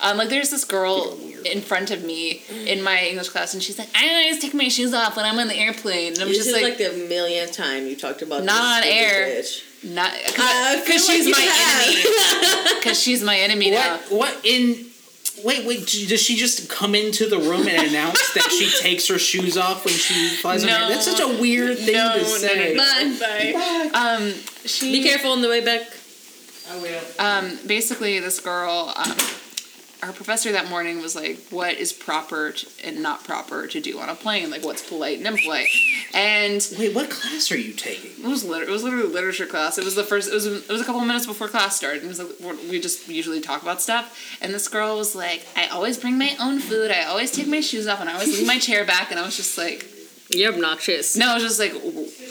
Speaker 1: Um, like there's this girl in front of me in my English class, and she's like, "I always take my shoes off when I'm on the airplane." And I'm
Speaker 2: This
Speaker 1: just
Speaker 2: is
Speaker 1: like,
Speaker 2: like, the millionth time you talked about
Speaker 1: not
Speaker 2: this
Speaker 1: on air.
Speaker 2: bitch.
Speaker 1: Not because
Speaker 2: like
Speaker 1: she's
Speaker 2: you
Speaker 1: my
Speaker 2: have.
Speaker 1: enemy. Because she's my enemy now.
Speaker 4: What? What in? Wait, wait. Does she just come into the room and announce that she takes her shoes off when she flies on?
Speaker 1: No.
Speaker 4: air? That's such a weird thing
Speaker 1: No,
Speaker 4: to
Speaker 1: no,
Speaker 4: say.
Speaker 1: no,
Speaker 2: Bye.
Speaker 1: Bye. Um, she.
Speaker 2: Be careful on the way back.
Speaker 4: I will.
Speaker 1: Um, basically, this girl, um, our professor that morning was like, "What is proper to, and not proper to do on a plane? Like, what's polite and impolite?" And
Speaker 4: Wait, what class are you taking?
Speaker 1: It was liter- it was literally literature class. It was the first. It was it was a couple of minutes before class started. It was like we just usually talk about stuff. And this girl was like, "I always bring my own food. I always take my shoes off, and I always leave my chair back." And I was just like,
Speaker 2: You're obnoxious.
Speaker 1: "No, I was just like,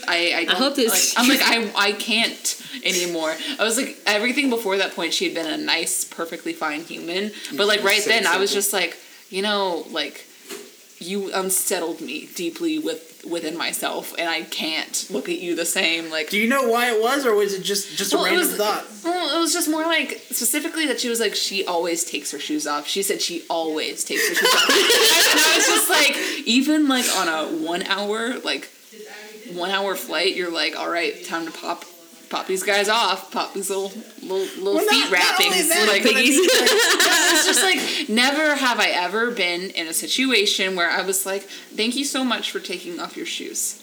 Speaker 1: I I, don't-
Speaker 2: hope this-
Speaker 1: Like, I'm like I I can't anymore. I was like everything before that point. She had been a nice, perfectly fine human, but like right
Speaker 4: Say
Speaker 1: then, I was just like, you know, like you unsettled me deeply with within myself, and I can't look at you the same. Like
Speaker 4: Do you know why it was, or was it just just a
Speaker 1: Well, it
Speaker 4: random
Speaker 1: was-
Speaker 4: thought?
Speaker 1: Well, it was just more like specifically that she was like she always takes her shoes off. She said she always takes her shoes off, and I was just like, even like on a one hour like one hour flight, you're like, all right, time to pop. Pop these guys off. Pop these little little, little
Speaker 4: Well,
Speaker 1: feet
Speaker 4: not- not
Speaker 1: wrappings.
Speaker 4: that,
Speaker 1: like,
Speaker 4: but I mean, like,
Speaker 1: it's just like never have I ever been in a situation where I was like, "Thank you so much for taking off your shoes."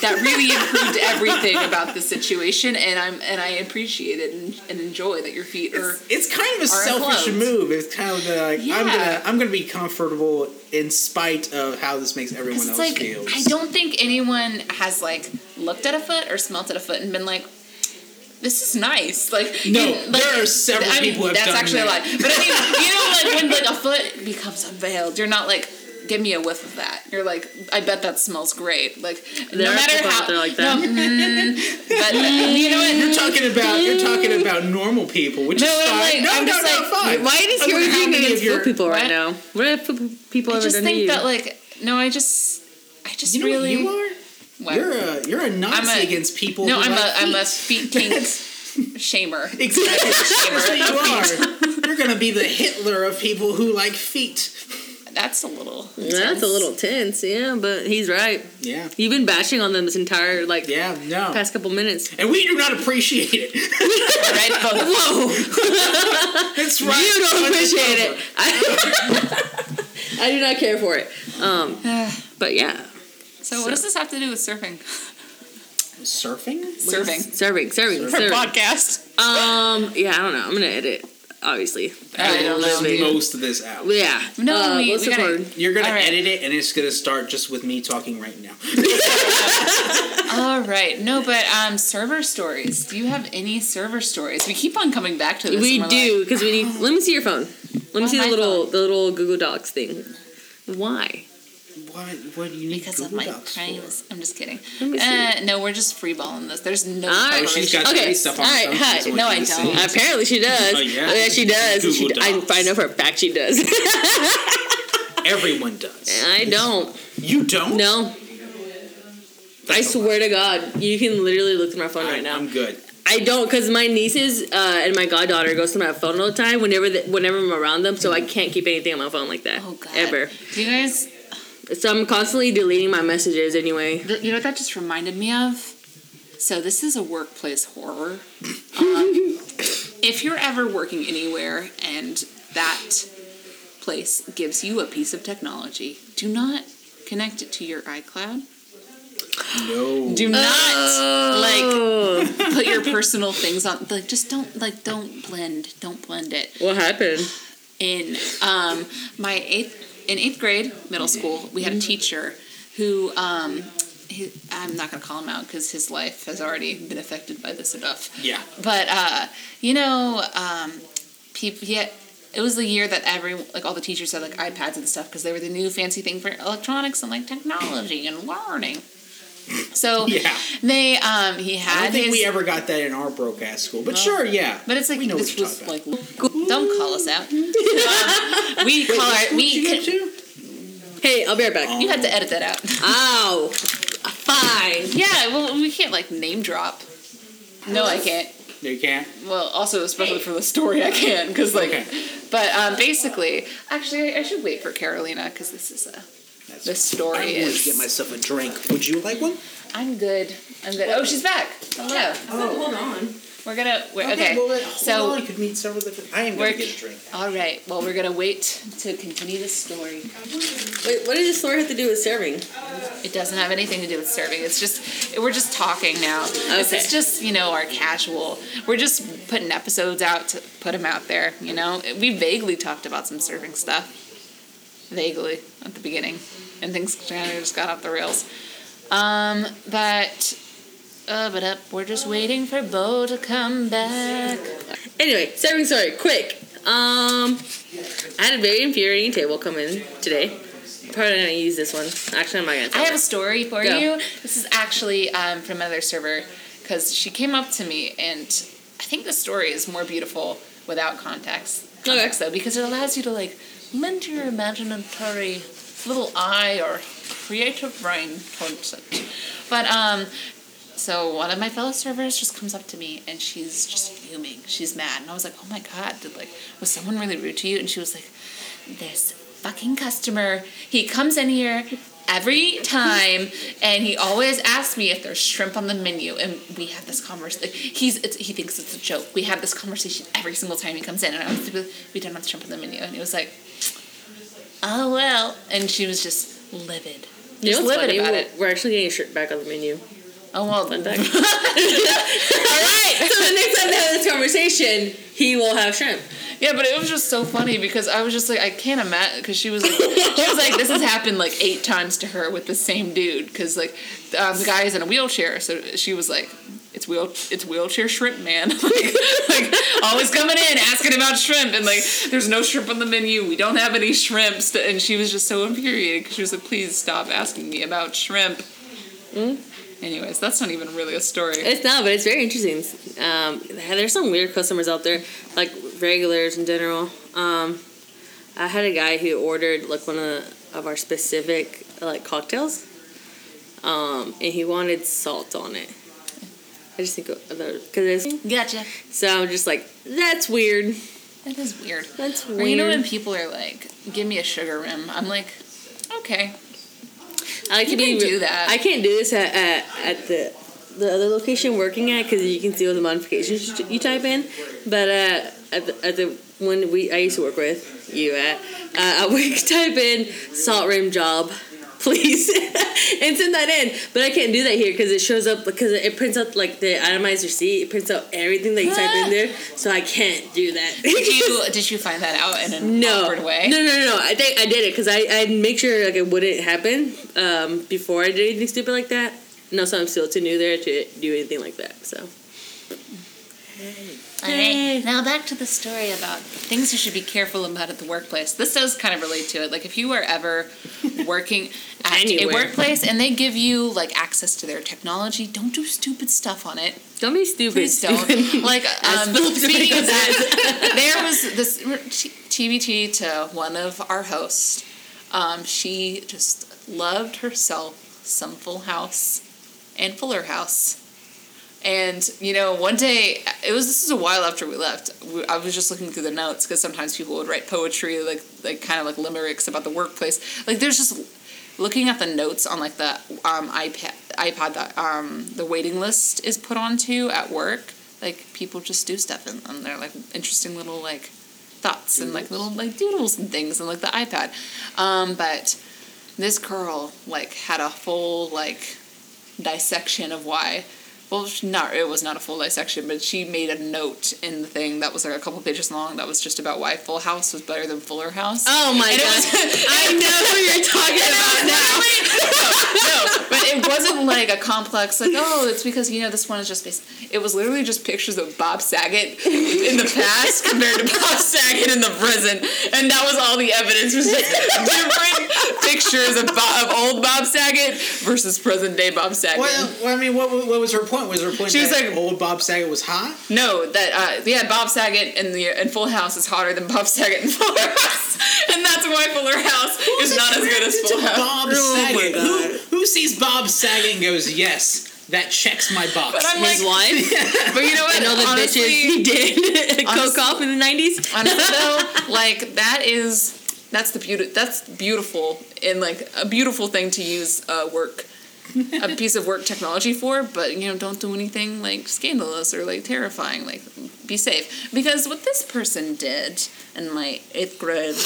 Speaker 1: That really improved everything about the situation, and I'm and I appreciate it and, and enjoy that your feet are.
Speaker 4: It's kind of a selfish
Speaker 1: enclosed.
Speaker 4: move. It's kind of like I'm gonna I'm gonna be comfortable in spite of how this makes everyone else
Speaker 1: like
Speaker 4: feel.
Speaker 1: I don't think anyone has like looked at a foot or smelt at a foot and been like, "This is nice." Like
Speaker 4: No,
Speaker 1: you- like,
Speaker 4: there are several
Speaker 1: I mean,
Speaker 4: people have
Speaker 1: that's
Speaker 4: done
Speaker 1: actually
Speaker 4: that.
Speaker 1: a lie. But I mean, you know, like when like a foot becomes unveiled, you're not like, give me a whiff of that. You're like, I bet that smells great. Like
Speaker 2: There
Speaker 1: no
Speaker 2: are
Speaker 1: matter
Speaker 2: people
Speaker 1: how,
Speaker 2: out there like that.
Speaker 1: No, mm, but you know what?
Speaker 4: You're talking about you're talking about normal people, which
Speaker 1: No,
Speaker 4: is
Speaker 1: I'm
Speaker 4: fine.
Speaker 1: like-
Speaker 4: no,
Speaker 1: I'm
Speaker 4: no,
Speaker 1: just
Speaker 4: no,
Speaker 1: like,
Speaker 4: fine.
Speaker 2: Why
Speaker 4: I wonder how
Speaker 2: discouraging
Speaker 4: many
Speaker 2: against
Speaker 4: of your-
Speaker 2: people right
Speaker 1: What?
Speaker 2: now? What have p- people
Speaker 1: I
Speaker 2: ever
Speaker 1: just
Speaker 2: done to
Speaker 1: think
Speaker 2: you?
Speaker 1: that like no, I just I just
Speaker 4: You know
Speaker 1: really
Speaker 4: what you are?
Speaker 1: What?
Speaker 4: You're a you're a Nazi
Speaker 1: I'm a-
Speaker 4: against people.
Speaker 1: no,
Speaker 4: who
Speaker 1: I'm
Speaker 4: like
Speaker 1: a I'm a
Speaker 4: feet.
Speaker 1: feet kink shamer.
Speaker 4: Exactly. That's what you are. You're gonna be the Hitler of people who like feet.
Speaker 1: That's a little.
Speaker 2: That's a little tense, yeah, but he's right.
Speaker 4: Yeah.
Speaker 2: You've been bashing on them this entire like
Speaker 4: Yeah. No.
Speaker 2: past couple minutes.
Speaker 4: And we do not appreciate it.
Speaker 1: right.
Speaker 2: Whoa!
Speaker 4: That's right.
Speaker 2: you don't appreciate it. I, I do not care for it. Um, but yeah,
Speaker 1: So what does this have to do with surfing?
Speaker 4: Surfing?
Speaker 1: Surfing.
Speaker 2: Surfing. serving,
Speaker 1: For
Speaker 2: serving.
Speaker 1: podcast.
Speaker 2: Um, yeah, I don't know. I'm gonna edit, obviously.
Speaker 1: I don't know.
Speaker 2: Maybe.
Speaker 4: most of this out.
Speaker 2: Yeah.
Speaker 1: No,
Speaker 2: uh,
Speaker 1: we, we gotta.
Speaker 4: You're gonna
Speaker 1: All right.
Speaker 4: edit it, and it's gonna start just with me talking right now.
Speaker 1: All right. No, but um, server stories. Do you have any server stories? We keep on coming back to this.
Speaker 2: We
Speaker 1: and we're
Speaker 2: do
Speaker 1: like,
Speaker 2: because we need. Let me see your phone. Let me
Speaker 1: Oh,
Speaker 2: see the little
Speaker 1: phone.
Speaker 2: the little Google Docs thing. Why?
Speaker 4: What? What do you need
Speaker 1: because of my
Speaker 4: Docs for?
Speaker 1: crimes. I'm just kidding.
Speaker 2: Let me see.
Speaker 1: Uh, no, we're just freeballing this. There's no.
Speaker 2: Right.
Speaker 4: Oh, she's got
Speaker 2: Okay,
Speaker 4: stuff on
Speaker 2: all
Speaker 4: her phone.
Speaker 2: hi.
Speaker 1: No, I don't.
Speaker 2: Apparently she does.
Speaker 4: Oh, yeah?
Speaker 2: she does. She, I. I know for a fact she does.
Speaker 4: Everyone does.
Speaker 2: I don't.
Speaker 4: You don't?
Speaker 2: No. I
Speaker 4: That's
Speaker 2: swear to God, you can literally look through my phone
Speaker 4: lie.
Speaker 2: right now.
Speaker 4: I'm good.
Speaker 2: I don't because my nieces uh, and my goddaughter goes through my phone all the time whenever the, whenever I'm around them, so I can't keep anything on my phone like that
Speaker 1: Oh God.
Speaker 2: ever.
Speaker 1: Do you guys?
Speaker 2: So I'm constantly deleting my messages anyway.
Speaker 1: th- You know what that just reminded me of? So this is a workplace horror. Um, if you're ever working anywhere and that place gives you a piece of technology, do not connect it to your iCloud.
Speaker 4: No.
Speaker 1: Do not
Speaker 2: Oh,
Speaker 1: like put your personal things on. Like just don't like don't blend. Don't blend it.
Speaker 2: what happened?
Speaker 1: in um, my eighth in eighth grade middle school we had a teacher who um, he, i'm not going to call him out because his life has already been affected by this enough
Speaker 4: Yeah.
Speaker 1: but uh, you know um, people yeah it was the year that every like all the teachers had like ipads and stuff because they were the new fancy thing for electronics and like technology and learning so
Speaker 4: Yeah.
Speaker 1: they um he had.
Speaker 4: I don't think
Speaker 1: his
Speaker 4: we ever got that in our broke ass school, but sure, yeah.
Speaker 1: but it's like
Speaker 4: we know
Speaker 1: this
Speaker 4: what you're
Speaker 1: was
Speaker 4: talking
Speaker 1: like don't call us out um, we call our
Speaker 4: What
Speaker 1: we
Speaker 4: you
Speaker 1: can.
Speaker 2: Hey, I'll be right back.
Speaker 4: Oh.
Speaker 1: You had to edit that out.
Speaker 2: Ow. Fine.
Speaker 1: yeah, well, we can't like name drop. No, I can't.
Speaker 4: No, You can't.
Speaker 1: Well, also especially for the story, I can because like.
Speaker 4: Okay.
Speaker 1: But um, basically, actually, I should wait for Carolina because this is a.
Speaker 4: That's
Speaker 1: The story
Speaker 4: I'm going
Speaker 1: is-
Speaker 4: to get myself a drink. Would you like one?
Speaker 1: I'm good. I'm good. Oh, she's back. Hello.
Speaker 2: hold on.
Speaker 1: We're gonna. We're, okay.
Speaker 4: well, then, hold
Speaker 1: so.
Speaker 4: on. You could meet several different. I am going
Speaker 1: We're,
Speaker 4: to get a drink.
Speaker 1: all right. Well, we're gonna wait to continue the story.
Speaker 2: Wait, what does this story have to do with serving?
Speaker 1: It doesn't have anything to do with serving. It's just we're just talking now. This
Speaker 2: Okay.
Speaker 1: is just you know our casual. We're just putting episodes out to put them out there. You know, we vaguely talked about some serving stuff, vaguely at the beginning, and things kind of just got off the rails. Um, but. Uh, but up, we're just waiting for Beau to come back.
Speaker 2: Anyway, serving story, quick. Um, I had a very infuriating table come in today. I'm probably not gonna use this one. Actually, I'm not gonna.
Speaker 1: I have a story for
Speaker 2: Go.
Speaker 1: you. This is actually um, from another server because she came up to me, and I think the story is more beautiful without context. Context though, because it allows you to like lend your imaginatory little eye or creative brain towards it. But um, so one of my fellow servers just comes up to me and she's just fuming. She's mad, and I was like, "Oh my god, did like was someone really rude to you?" And she was like, "This fucking customer. He comes in here every time, and he always asks me if there's shrimp on the menu, and we have this conversation. He's it's, he thinks it's a joke. We have this conversation every single time he comes in, and I was like, "We don't have shrimp on the menu," and he was like, "Oh well," and she was just livid.
Speaker 2: You know
Speaker 1: Just livid about it.
Speaker 2: we're actually getting a shirt back on the menu.
Speaker 1: Oh well,
Speaker 2: Fun fact. All right. So the next time they have this conversation, he will have shrimp.
Speaker 1: Yeah, but it was just so funny because I was just like, I can't imagine because she was like, she was like, this has happened like eight times to her with the same dude because like um, the guy is in a wheelchair, so she was like, it's wheel it's wheelchair shrimp man. Like, like always coming in asking about shrimp. And like there's no shrimp on the menu. We don't have any shrimps. And she was just so infuriated because she was like please stop asking me about shrimp. Anyways that's not even really a story.
Speaker 2: It's not, but it's very interesting. Um, there's some weird customers out there, like regulars in general. Um, I had a guy who ordered like one of, the, of our specific like cocktails, um, and he wanted salt on it. I just think because it's
Speaker 1: gotcha
Speaker 2: so I'm just like that's weird.
Speaker 1: that is weird
Speaker 2: That's
Speaker 1: or
Speaker 2: weird.
Speaker 1: you know when people are like give me a sugar rim i'm like okay
Speaker 2: I like
Speaker 1: You
Speaker 2: to be
Speaker 1: can do that.
Speaker 2: I can't do this at, at, at the the other location working at because you can see all the modifications you- type in. But uh, at the, at the when we I used to work with you at uh, at work type in salt rim job. Please and send that in, but I can't do that here because it shows up because it prints out like the itemized receipt. It prints out everything that you type in there, so I can't do that.
Speaker 1: did you did you find that out in an
Speaker 2: No.
Speaker 1: awkward way
Speaker 2: No, no, no, no. I think I did it because I I'd make sure like it wouldn't happen um, before I did anything stupid like that. No, so I'm still too new there to do anything like that. So
Speaker 1: All right. Now back to the story about things you should be careful about at the workplace. This does kind of relate to it. Like if you are ever working at
Speaker 2: Anywhere.
Speaker 1: a workplace and they give you like access to their technology, don't do stupid stuff on it.
Speaker 2: don't be stupid.
Speaker 1: Please don't. Like um, speaking of that, there was this TBT to one of our hosts. Um, she just loved herself some Full House and Fuller House. And you know, one day it was. This is a while after we left. I was just looking through the notes because sometimes people would write poetry, like like kind of like limericks about the workplace. Like there's just looking at the notes on like the um, iPad iPod that um, the waiting list is put onto at work. Like people just do stuff and, and they're like interesting little like thoughts and like little like doodles and things and like the iPad. Um, but this girl like had a full like dissection of why well not it was not a full dissection but she made a note in the thing that was like a couple pages long that was just about why full house was better than fuller house
Speaker 2: Oh my
Speaker 1: And it
Speaker 2: god!
Speaker 1: was-
Speaker 2: I know who you're talking about now.
Speaker 1: no, but it wasn't like a complex like oh it's because you know this one is just based it was literally just pictures of Bob Saget in the past compared to Bob Saget in the present and that was all the evidence was just different pictures of, Bob, of old Bob Saget versus present day Bob Saget
Speaker 3: Well, well, I mean, what, what was her point? Was her point
Speaker 1: She was
Speaker 3: that
Speaker 1: like-
Speaker 3: old Bob Saget was hot?
Speaker 1: No, that uh, yeah, Bob Saget in the in Full House is hotter than Bob Saget in Fuller House, and that's why Fuller House is not as good as Full House.
Speaker 3: Bob
Speaker 2: Oh
Speaker 3: Saget.
Speaker 2: God.
Speaker 3: Who, who sees Bob Saget and goes, yes, that checks my box?
Speaker 1: But I'm
Speaker 2: His
Speaker 1: like,
Speaker 2: wife
Speaker 1: but you know what?
Speaker 2: and all the
Speaker 1: honestly,
Speaker 2: bitches he did coke
Speaker 1: honestly-
Speaker 2: off in the '90s.
Speaker 1: honestly though, like that is that's the beauty. That's beautiful and like a beautiful thing to use uh, work. A piece of work technology for, but you know, don't do anything like scandalous or like terrifying. Like, be safe. Because what this person did in my eighth grade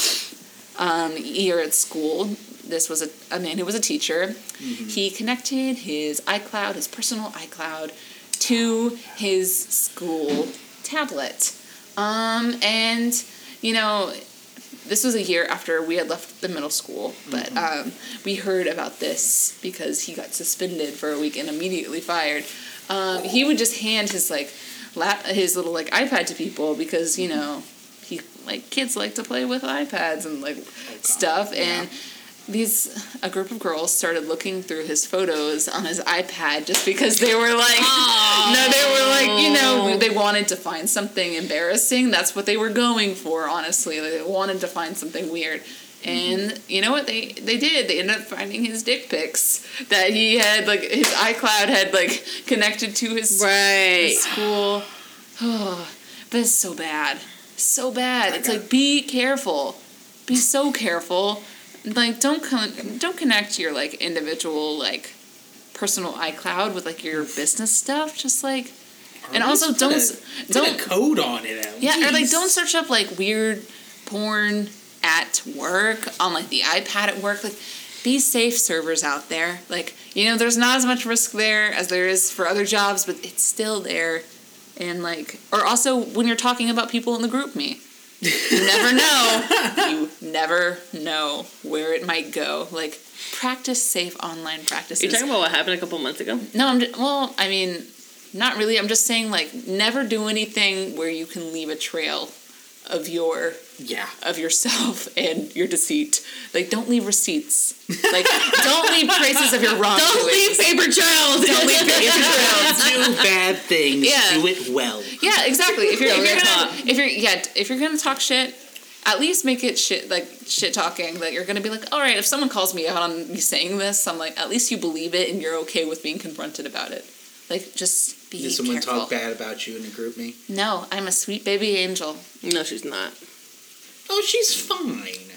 Speaker 1: um, year at school, this was a, a man who was a teacher. He connected his iCloud, his personal iCloud, to his school tablet. Um, and, you know, this was a year after we had left the middle school, but um, we heard about this because he got suspended for a week and immediately fired. Um, he would just hand his like lap, his little like iPad to people because you know he like kids like to play with iPads and like stuff and these a group of girls started looking through his photos on his iPad just because they were like no they were like you know they wanted to find something embarrassing. That's what they were going for honestly. They wanted to find something weird. And you know what? They they did. They ended up finding his dick pics that he had like his iCloud had like connected to his
Speaker 2: Right.
Speaker 1: his school. Oh, but it's so bad. So bad. It's like be careful. Be so careful like don't con- don't connect your like individual like personal iCloud with like your business stuff just like and also don't
Speaker 3: a-
Speaker 1: s-
Speaker 3: put a
Speaker 1: don't
Speaker 3: code on it. At
Speaker 1: yeah or like don't search up like weird porn at work on like the iPad at work like be safe servers out there. Like you know there's not as much risk there as there is for other jobs but it's still there. And like or also when you're talking about people in the GroupMe you never know you never know where it might go like practice safe online practices
Speaker 2: You're talking about what happened a couple months ago.
Speaker 1: no i'm just, well i mean Not really. I'm just saying, like, never do anything where you can leave a trail of your
Speaker 4: Yeah.
Speaker 1: of yourself and your deceit. Like, don't leave receipts. Like, don't leave traces of your wrong.
Speaker 2: Don't leave paper trails.
Speaker 1: Don't leave paper trails.
Speaker 4: do bad things.
Speaker 1: Yeah.
Speaker 4: Do it well.
Speaker 1: Yeah, exactly. If you're, if you're gonna, if you're yeah, if you're gonna talk shit, at least make it shit like shit talking. That you're gonna be like, all right, if someone calls me out on me saying this, I'm like, at least you believe it and you're okay with being confronted about it. Like, just be
Speaker 4: Did someone
Speaker 1: careful.
Speaker 4: talk bad about you in a GroupMe?
Speaker 1: No, I'm a sweet baby angel.
Speaker 2: No, she's not.
Speaker 4: Oh, she's fine.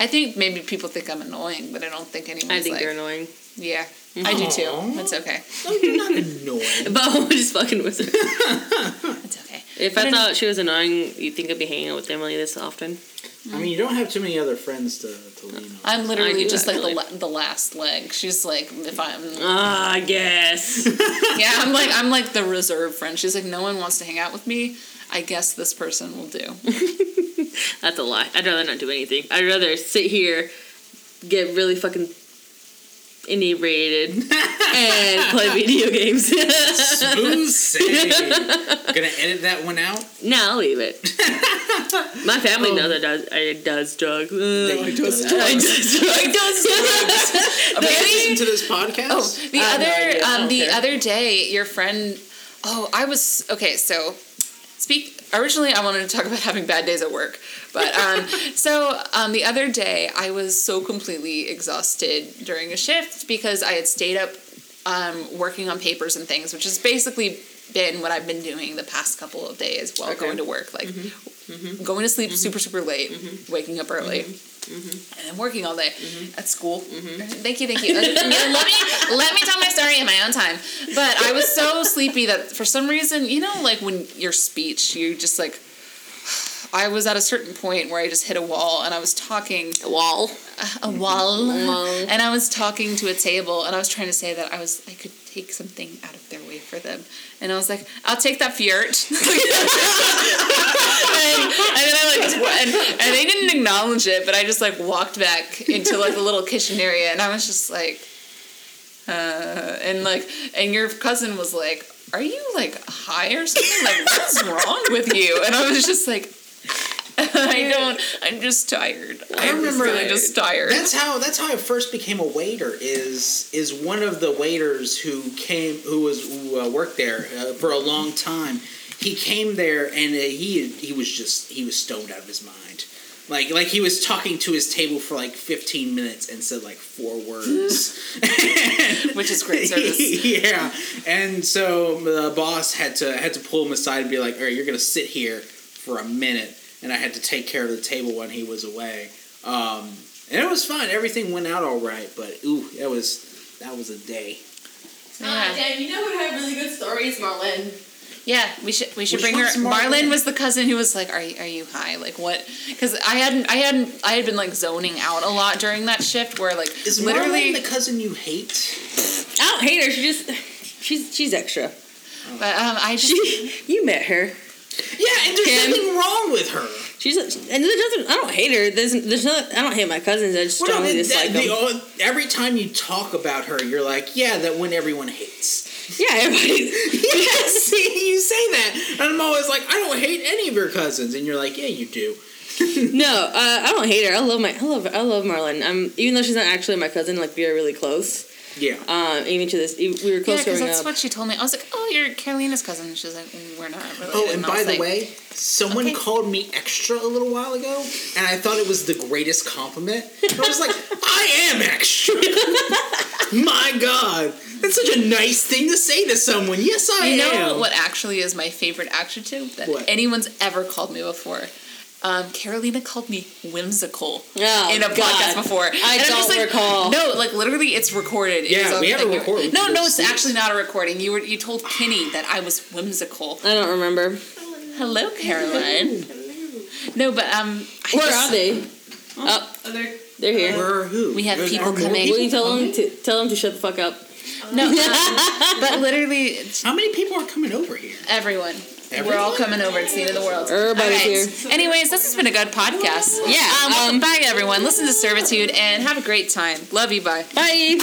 Speaker 1: I think maybe people think I'm annoying, but I don't think anyone.
Speaker 2: I think
Speaker 1: like,
Speaker 2: you're annoying.
Speaker 1: yeah, I do too.
Speaker 4: Aw.
Speaker 1: It's okay.
Speaker 4: No, you're not annoying.
Speaker 2: But I'm just fucking with her.
Speaker 1: It's okay.
Speaker 2: If
Speaker 1: But
Speaker 2: I
Speaker 1: in-
Speaker 2: thought she was annoying, you'd think I'd be hanging out with Emily this often.
Speaker 4: I mean, you don't have too many other friends to, to lean on.
Speaker 1: I'm literally
Speaker 2: do,
Speaker 1: just like the, the last leg. She's like, if I'm
Speaker 2: Ah, I guess.
Speaker 1: Yeah, I'm like I'm like the reserve friend. She's like, no one wants to hang out with me. I guess this person will do.
Speaker 2: That's a lie. I'd rather not do anything. I'd rather sit here, get really fucking inebriated, and play video games.
Speaker 4: Smooth. Gonna edit that one out.
Speaker 2: no, I'll leave it. My family knows I does I does drugs. Uh,
Speaker 4: you does
Speaker 2: I
Speaker 4: drugs.
Speaker 2: does drugs.
Speaker 4: They listen to this podcast.
Speaker 1: Oh, the
Speaker 2: I no
Speaker 1: other.
Speaker 2: I
Speaker 1: um, the other day, your friend. Oh, I was okay. So, speak. Originally, I wanted to talk about having bad days at work, but um, so um, the other day, I was so completely exhausted during a shift because I had stayed up um, working on papers and things, which has basically been what I've been doing the past couple of days while
Speaker 2: Okay.
Speaker 1: going to work, like going to sleep super super late, waking up early. And then working all day at school. Thank you, thank you. Uh, let me let me tell my story in my own time. But I was so sleepy that for some reason, you know, like when your speech, you just like. I was at a certain point where I just hit a wall, and I was talking
Speaker 2: Wall.
Speaker 1: a wall,
Speaker 2: Wall.
Speaker 1: and I was talking to a table, and I was trying to say that I was I could take something out of their for them, and I was like, I'll take that fjert. and, and then I like and, and they didn't acknowledge it, but I just like walked back into like the little kitchen area, and I was just like, uh, and like, and your cousin was like, "Are you like high or something? Like, what's wrong with you?" And I was just like. I don't. I'm just tired.
Speaker 4: I
Speaker 1: I'm
Speaker 4: remember
Speaker 1: really just tired.
Speaker 4: That's how that's how I first became a waiter. Is is one of the waiters who came who was who, uh, worked there uh, for a long time. He came there and uh, he he was just he was stoned out of his mind. Like like he was talking to his table for like 15 minutes and said like four words.
Speaker 1: Which is great service.
Speaker 4: yeah. And so the boss had to had to pull him aside and be like, "All right, you're gonna sit here for a minute." And I had to take care of the table when he was away. Um, and it was fun. Everything went out all right, but ooh, that was that was a day.
Speaker 1: Yeah.
Speaker 2: damn, you know who had really good stories, Marlin.
Speaker 1: Yeah, we should we should
Speaker 4: Which
Speaker 1: bring her.
Speaker 4: one's Marlene?
Speaker 1: Marlene was the cousin who was like, "Are you, are you high? Like what?" Because I hadn't I hadn't I had been like zoning out a lot during that shift where like
Speaker 4: Is
Speaker 1: literally.
Speaker 4: Marlene the cousin you hate?
Speaker 2: I don't hate her. She just she's she's extra.
Speaker 1: but um, I just
Speaker 2: She, you met her.
Speaker 4: Yeah, and there's nothing wrong with her.
Speaker 2: She's and there doesn't. I don't hate her. There's there's no. I don't hate my cousins. I just
Speaker 4: Well, no,
Speaker 2: strongly
Speaker 4: that-
Speaker 2: dislike
Speaker 4: the-
Speaker 2: them.
Speaker 4: oh, every time you talk about her, you're like, yeah, that one everyone hates.
Speaker 2: Yeah, everybody.
Speaker 4: yeah, see, you say that, and I'm always like, I don't hate any of your cousins, and you're like, yeah, you do.
Speaker 2: no, uh, I don't hate her. I love my. I love. I love Marlon. Um, even though she's not actually my cousin, like we are really close.
Speaker 4: Yeah.
Speaker 2: Um, even to this, we were
Speaker 1: yeah,
Speaker 2: close
Speaker 1: because that's
Speaker 2: up.
Speaker 1: what she told me. I was like, "Oh, you're Carolina's cousin." And she's like, "Mm, "We're not related."
Speaker 4: Oh, and
Speaker 1: I
Speaker 4: by the
Speaker 1: like,
Speaker 4: way, someone
Speaker 1: Okay.
Speaker 4: called me extra a little while ago, and I thought it was the greatest compliment. I was like, I am extra. My God, that's such a nice thing to say to someone. Yes, I
Speaker 1: you know what actually is my favorite adjective that
Speaker 4: What?
Speaker 1: anyone's ever called me before. Um, Carolina called me whimsical
Speaker 2: Oh,
Speaker 1: in a
Speaker 2: God.
Speaker 1: podcast before.
Speaker 2: I
Speaker 1: And I'm
Speaker 2: don't
Speaker 1: like,
Speaker 2: recall.
Speaker 1: No, like literally, it's recorded.
Speaker 4: Yeah,
Speaker 1: was on
Speaker 4: we
Speaker 1: the
Speaker 4: have a recording.
Speaker 1: No, no, it's actually not a recording. You were you told Kenny that I was whimsical.
Speaker 2: I don't remember.
Speaker 1: Hello, Caroline. No, but um, I
Speaker 2: Where
Speaker 1: just-
Speaker 2: are they? Oh, they're here.
Speaker 4: Where or who?
Speaker 1: We have
Speaker 4: Are
Speaker 1: people coming.
Speaker 2: Will you tell them to tell them to shut the fuck up?
Speaker 1: No, um, but literally,
Speaker 4: How many people are coming over here?
Speaker 1: everyone. We're all coming over. It's the end of the world.
Speaker 2: Everybody's
Speaker 1: All
Speaker 2: here.
Speaker 1: Anyways, this has been a good podcast.
Speaker 2: Yeah,
Speaker 1: Um,
Speaker 2: um,
Speaker 1: bye, everyone. Listen to Servitude and have a great time. Love you. Bye.
Speaker 2: Bye.